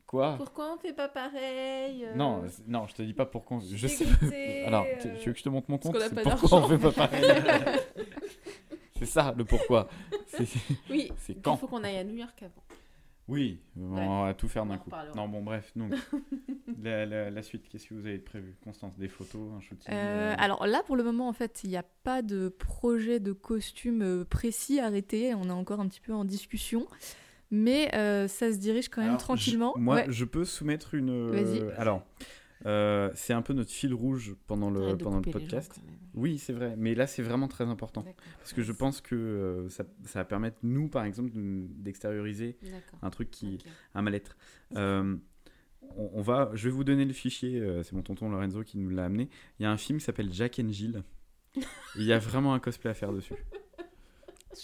quoi? Pourquoi on fait pas pareil euh, Non, non, je te dis pas pour qu'on. Je sais. dégoûtée, <laughs> Alors, tu, tu veux que je te montre mon parce compte? C'est pas pourquoi on fait pas pareil. <laughs> c'est ça le pourquoi. Oui, C'est il quand? faut qu'on aille à New York avant. Oui, on Ouais. va tout faire d'un coup. Non, bon, bref, donc <laughs> la, la- la suite, qu'est-ce que vous avez de prévu? Constance, des photos, un shooting Euh, euh, alors là, pour le moment, en fait, il n'y a pas de projet de costume euh, précis arrêté. On est encore un petit peu en discussion. Mais euh, ça se dirige quand même alors, tranquillement. je- moi, Ouais. je peux soumettre une. Vas-y. alors, Euh, c'est un peu notre fil rouge pendant le, pendant le podcast. Oui, c'est vrai. Mais là, c'est vraiment très important. Parce que je pense que euh, ça, ça va permettre, nous, par exemple, de- d'extérioriser un truc qui, un mal-être. Euh, on, on va, je vais vous donner le fichier, euh, c'est mon tonton Lorenzo qui nous l'a amené. Il y a un film qui s'appelle Jack and Jill. <laughs> Il y a vraiment un cosplay à faire dessus.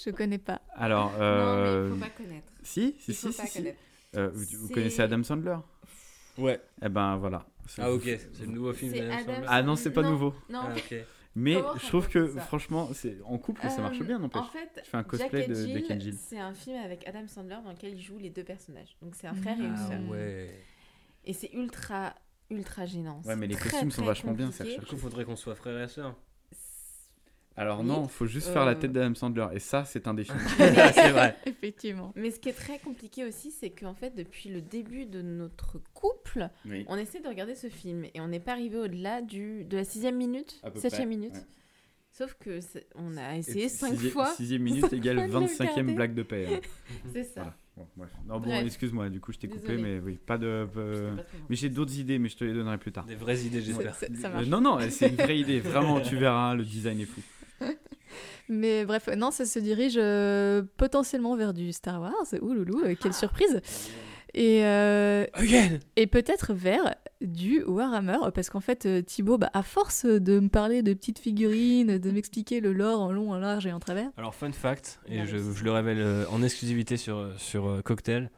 Je connais pas. Alors, Non, mais il faut pas connaître. si, si, Il faut si, pas si, connaître. Euh, vous, connaissez Adam Sandler? Ouais. Eh ben voilà. Ah ok, c'est le nouveau film Adam Sandler. Ah non, c'est pas Non. nouveau. Non, Ah, ok. Mais Comment je trouve que franchement, c'est en couple, ça marche bien, n'empêche. En fait, Tu fais un cosplay Jack de Jill, Jack and Jill. c'est un film avec Adam Sandler dans lequel il joue les deux personnages. Donc c'est un frère et une Ah sœur. ouais. Et c'est ultra, ultra gênant. Ouais, mais les très, costumes sont vachement bien, compliqué. Du coup, faudrait qu'on soit frère et sœur. Alors non, faut juste faire la Euh. tête d'Adam Sandler. Et ça, c'est un défi. <laughs> <laughs> c'est vrai. Effectivement. Mais ce qui est très compliqué aussi, c'est qu'en fait, depuis le début de notre couple, oui. on essaie de regarder ce film et on n'est pas arrivé au-delà du de la sixième minute, septième près, minute. ouais. Sauf que c'est- on a essayé Et cinq sixième- fois. Sixième <laughs> minute égale fois de le 25e regarder. blague de paix. hein. C'est ça. Voilà. Bon, bref. Non, bon, excuse-moi, du coup, je t'ai coupé, mais oui, pas de. euh, pas. Mais j'ai d'autres idées, mais je te les donnerai plus tard. Des vraies idées, j'espère. Euh, non, non, c'est une vraie idée. Vraiment, tu verras, le design est fou. Mais bref, non, ça se dirige euh, potentiellement vers du Star Wars. Ouh loulou, euh, quelle surprise. Et, euh, et peut-être vers du Warhammer, parce qu'en fait, euh, Thibaut, bah, à force de me parler de petites figurines, de m'expliquer le lore en long, en large et en travers, Alors, fun fact, et je, je le révèle en exclusivité sur, sur Cocktail.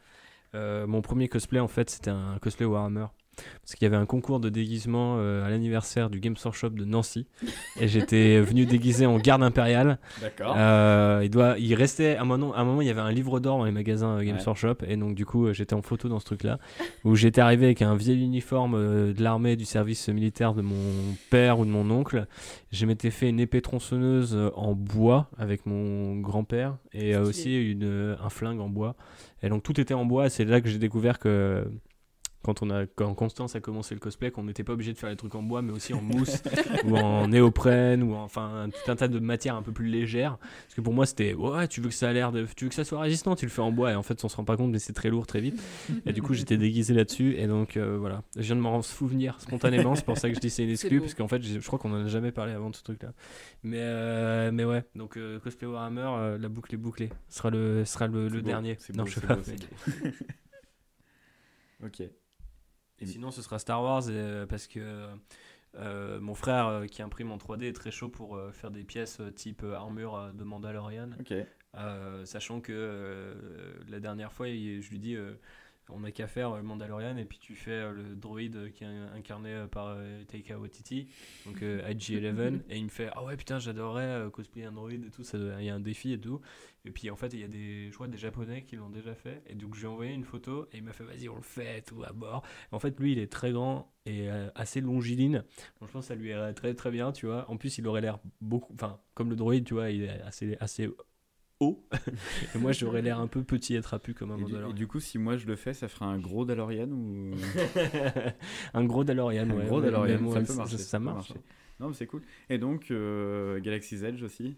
mon premier cosplay, en fait, c'était un cosplay Warhammer. Parce qu'il y avait un concours de déguisement euh, à l'anniversaire du Games Workshop de Nancy. et j'étais <laughs> venu déguisé en garde impériale. D'accord. Euh, il, doit, il restait, à un, moment, à un moment, il y avait un livre d'or dans les magasins euh, Games Ouais. Workshop. Et donc, du coup, euh, j'étais en photo dans ce truc-là. Où j'étais arrivé avec un vieil uniforme de l'armée, du service militaire de mon père ou de mon oncle. Je m'étais fait une épée tronçonneuse en bois avec mon grand-père. Et aussi une, un flingue en bois. Et donc, tout était en bois. Et c'est là que j'ai découvert que. Quand, on a, quand Constance a commencé le cosplay, qu'on n'était pas obligé de faire les trucs en bois, mais aussi en mousse <laughs> ou en néoprène ou en- enfin tout un tas de matières un peu plus légères. Parce que pour moi, c'était ouais, tu veux que ça a l'air de, tu veux que ça soit résistant, tu le fais en bois et en fait, on se rend pas compte, mais c'est très lourd très vite. Et du coup, j'étais déguisé là-dessus et donc euh, voilà, je viens de m'en souvenir spontanément. C'est pour ça que je dis c'est une <laughs> exclu parce qu'en fait, je crois qu'on en a jamais parlé avant de ce truc-là. Mais euh, mais ouais, donc euh, cosplay Warhammer, euh, la boucle est bouclée. Ce sera le, ce sera le, C'est le beau, dernier. Non, beau, je sais pas. <laughs> ok. Et sinon, ce sera Star Wars euh, parce que euh, mon frère euh, qui imprime en 3D est très chaud pour euh, faire des pièces euh, type euh, armure euh, de Mandalorian. Euh, sachant que euh, la dernière fois, il- je lui dis euh, on n'a qu'à faire euh, Mandalorian et puis tu fais euh, le droïde euh, qui est incarné par Taika Waititi, donc euh, IG-11, <laughs> et il me fait ah ouais putain j'adorerais cosplayer un droïde et tout, il y a un défi et tout. Et puis en fait il y a des, je crois des japonais qui l'ont déjà fait, et donc je lui ai envoyé une photo et il m'a fait vas-y on le fait tout à bord. En fait lui il est très grand et assez longiligne, donc je pense que ça lui irait très très bien tu vois. En plus il aurait l'air beaucoup, enfin comme le droïde tu vois il est assez assez haut. et moi, j'aurais l'air un peu petit et trapu comme un Et du, et Mandalorian. du coup, si moi je le fais, ça fera un gros Dalorian ou <laughs> un gros Dalorian, un ouais. gros ouais, Dalorian Ça peut ça- marcher. Ça, peut marche. marcher. Non, mais c'est cool. Et donc, euh, Galaxy's Edge aussi.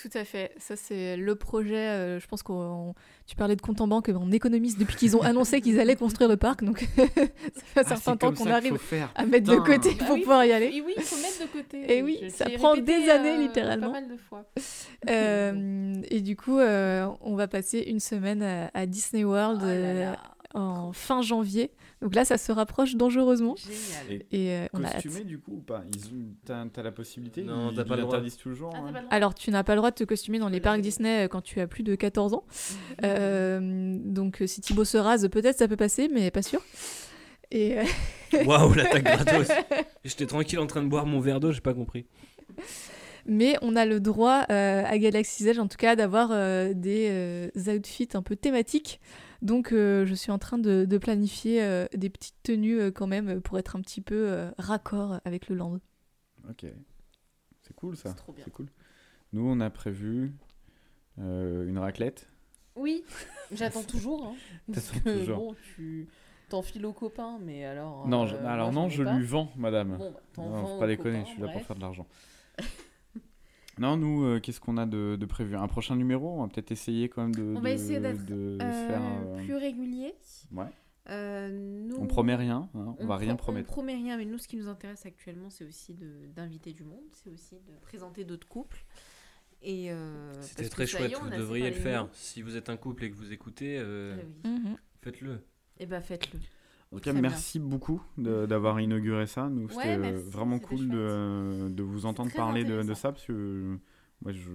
Tout à fait. Ça, c'est le projet. euh, je pense qu'on. Tu parlais de compte en banque, on économise depuis qu'ils ont <laughs> annoncé qu'ils allaient construire le parc. Donc, <laughs> ça fait un Ah, certain c'est temps qu'on arrive faut faire. à mettre de côté Bah pour oui, pouvoir y aller. Et oui, il faut mettre de côté. Et oui, Je ça prend répété, des années, euh, littéralement. Pas mal de fois. <laughs> Euh, et du coup, euh, on va passer une semaine à, à Disney World Oh là euh, là, en fin janvier. Donc là, ça se rapproche dangereusement. Génial. Et Et euh, on a hâte. costumé du coup ou pas? Ils ont- T'as t'as la possibilité Non, Ils- t'as pas le droit. interdisent toujours. Ah, t'as hein pas le droit Alors, tu n'as pas le droit de te costumer dans les parcs. Disney euh, quand tu as plus de 14 ans. <laughs> Euh, donc, si Thibaut se rase, peut-être ça peut passer, mais pas sûr. Et, <laughs> Waouh, l'attaque <laughs> gratos. J'étais tranquille en train de boire mon verre d'eau, j'ai pas compris. mais on a le droit euh, à Galaxy's Edge, en tout cas, d'avoir euh, des euh, outfits un peu thématiques. Donc, euh, je suis en train de, de planifier euh, des petites tenues euh, quand même pour être un petit peu euh, raccord avec le land. Ok. C'est cool ça. C'est trop bien. C'est cool. Nous, on a prévu euh, une raclette. Oui, j'attends <laughs> toujours. Hein, parce que, toujours. Bon, tu t'enfiles aux copains, mais alors. non, euh, je- moi, alors non, je pas. lui vends, madame. Bon, bah, t'en non, vends faut pas déconner, je suis là pour faire de l'argent. <laughs> non, nous, euh, qu'est-ce qu'on a de, de prévu? Un prochain numéro? On va peut-être essayer quand même de, On va de- essayer d'être de Euh, faire. euh, plus régulier. Ouais. Euh, nous, On promet rien, hein, on, va rien pro- promettre. On promet rien, mais nous, ce qui nous intéresse actuellement, c'est aussi d'inviter du monde, c'est aussi de présenter d'autres couples. Et euh, C'était très chouette, est, on vous devriez le faire. Si vous êtes un couple et que vous écoutez, euh, Ah oui. Mhm. faites-le. Eh ben, faites-le. En tout cas, merci beaucoup d'avoir inauguré ça. Nous, Ouais, c'était euh, vraiment cool de, de vous entendre parler de, ça parce que moi, je,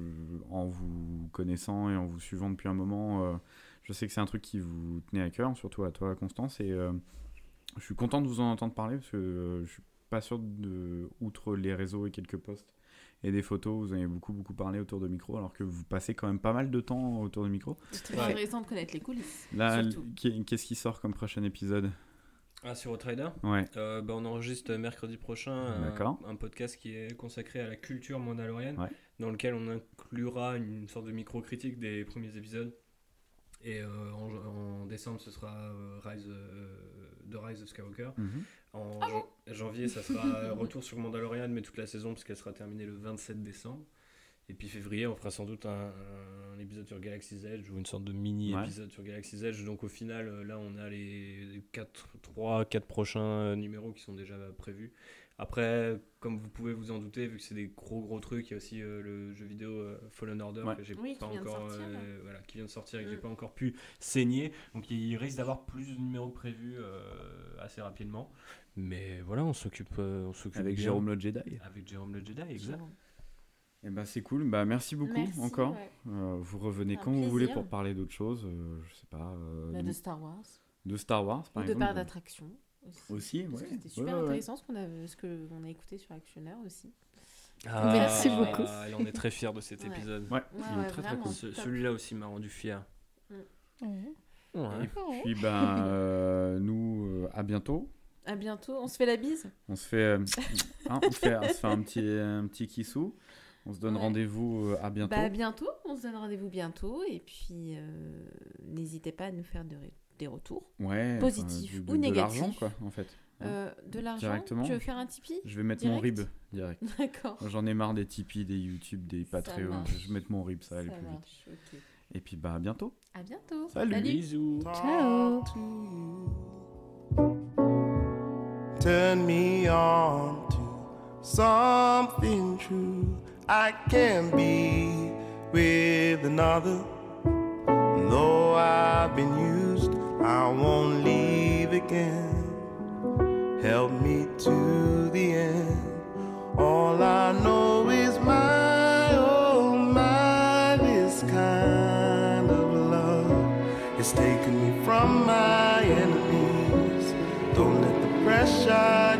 en vous connaissant et en vous suivant depuis un moment, euh, je sais que c'est un truc qui vous tenait à cœur, surtout à toi, Constance. Et euh, je suis content de vous en entendre parler parce que euh, je suis pas sûr de, outre les réseaux et quelques posts et des photos, vous avez beaucoup beaucoup parlé autour de micro, alors que vous passez quand même pas mal de temps autour de micro. C'est très Ouais. intéressant de connaître les coulisses. Là, qu'est-ce qui sort comme prochain épisode? Ah, sur Outrider Ouais. Euh, bah, on enregistre mercredi prochain un, podcast qui est consacré à la culture mandalorienne, Ouais. dans lequel on inclura une sorte de micro-critique des premiers épisodes. Et euh, en, en décembre, ce sera euh, Rise, euh, The Rise of Skywalker. Mhm. En Ah jan- janvier, ça sera retour sur Mandalorian, mais toute la saison, puisqu'elle sera terminée le 27 décembre. Et puis février, on fera sans doute un, un épisode sur Galaxy's Edge ou une sorte de mini-épisode sur Galaxy's Edge. Donc au final, euh, là, on a les 4, 3, 4 prochains euh, numéros qui sont déjà prévus. Après, comme vous pouvez vous en douter, vu que c'est des gros gros trucs, il y a aussi euh, le jeu vidéo euh, Fallen Order Ouais. que j'ai Oui, qui pas vient de encore, sortir, euh, voilà, qui vient de sortir et que j'ai Mm. pas encore pu saigner. Donc il risque d'avoir plus de numéros que prévu euh, assez rapidement. Mais voilà, on s'occupe, euh, on s'occupe Avec bien. Jérôme le Jedi. Avec Jérôme le Jedi, exact. Eh ben, c'est cool. Bah, merci beaucoup Merci, encore. ouais. Euh, vous revenez Un quand vous voulez pour parler d'autre chose. euh, je sais pas. euh, Bah, de, Star Wars. de Star Wars, par Ou de exemple. parcs d'attractions. Aussi. Ouais. C'était super Ouais, ouais, ouais. intéressant ce qu'on a, ce que on a écouté sur Actionnaire aussi. Merci beaucoup. Ah, Et on est très fiers de cet épisode. Ouais, très très cool. Ce-. Celui-là aussi m'a rendu fier. Ouais. Ouais. Et puis, ben, euh, nous, euh, à bientôt. À bientôt. On se fait la bise On se fait, euh, <laughs> hein, on se fait, on se fait un petit, un petit kissou. On se donne Ouais. rendez-vous euh, à bientôt. Bah, à bientôt. On se donne rendez-vous bientôt. Et puis, euh, n'hésitez pas à nous faire de- des retours. ouais, positif enfin, de- ou de, de l'argent, quoi, en fait. Hein. Euh, de l'argent Directement. Tu veux faire un Tipeee Je vais mettre mon rib direct. <laughs> D'accord. J'en ai marre des Tipeee, des YouTube, des Patreon. Je vais mettre mon rib, ça va aller plus vite. Et puis, bah, à bientôt. À bientôt. Salut. Bisous. Ciao. Turn me on to something true. I can be with another. Though I've been used, I won't leave again. Help me to the end. All I know is my, oh my, this kind of love has taken me from my enemies. Don't let the pressure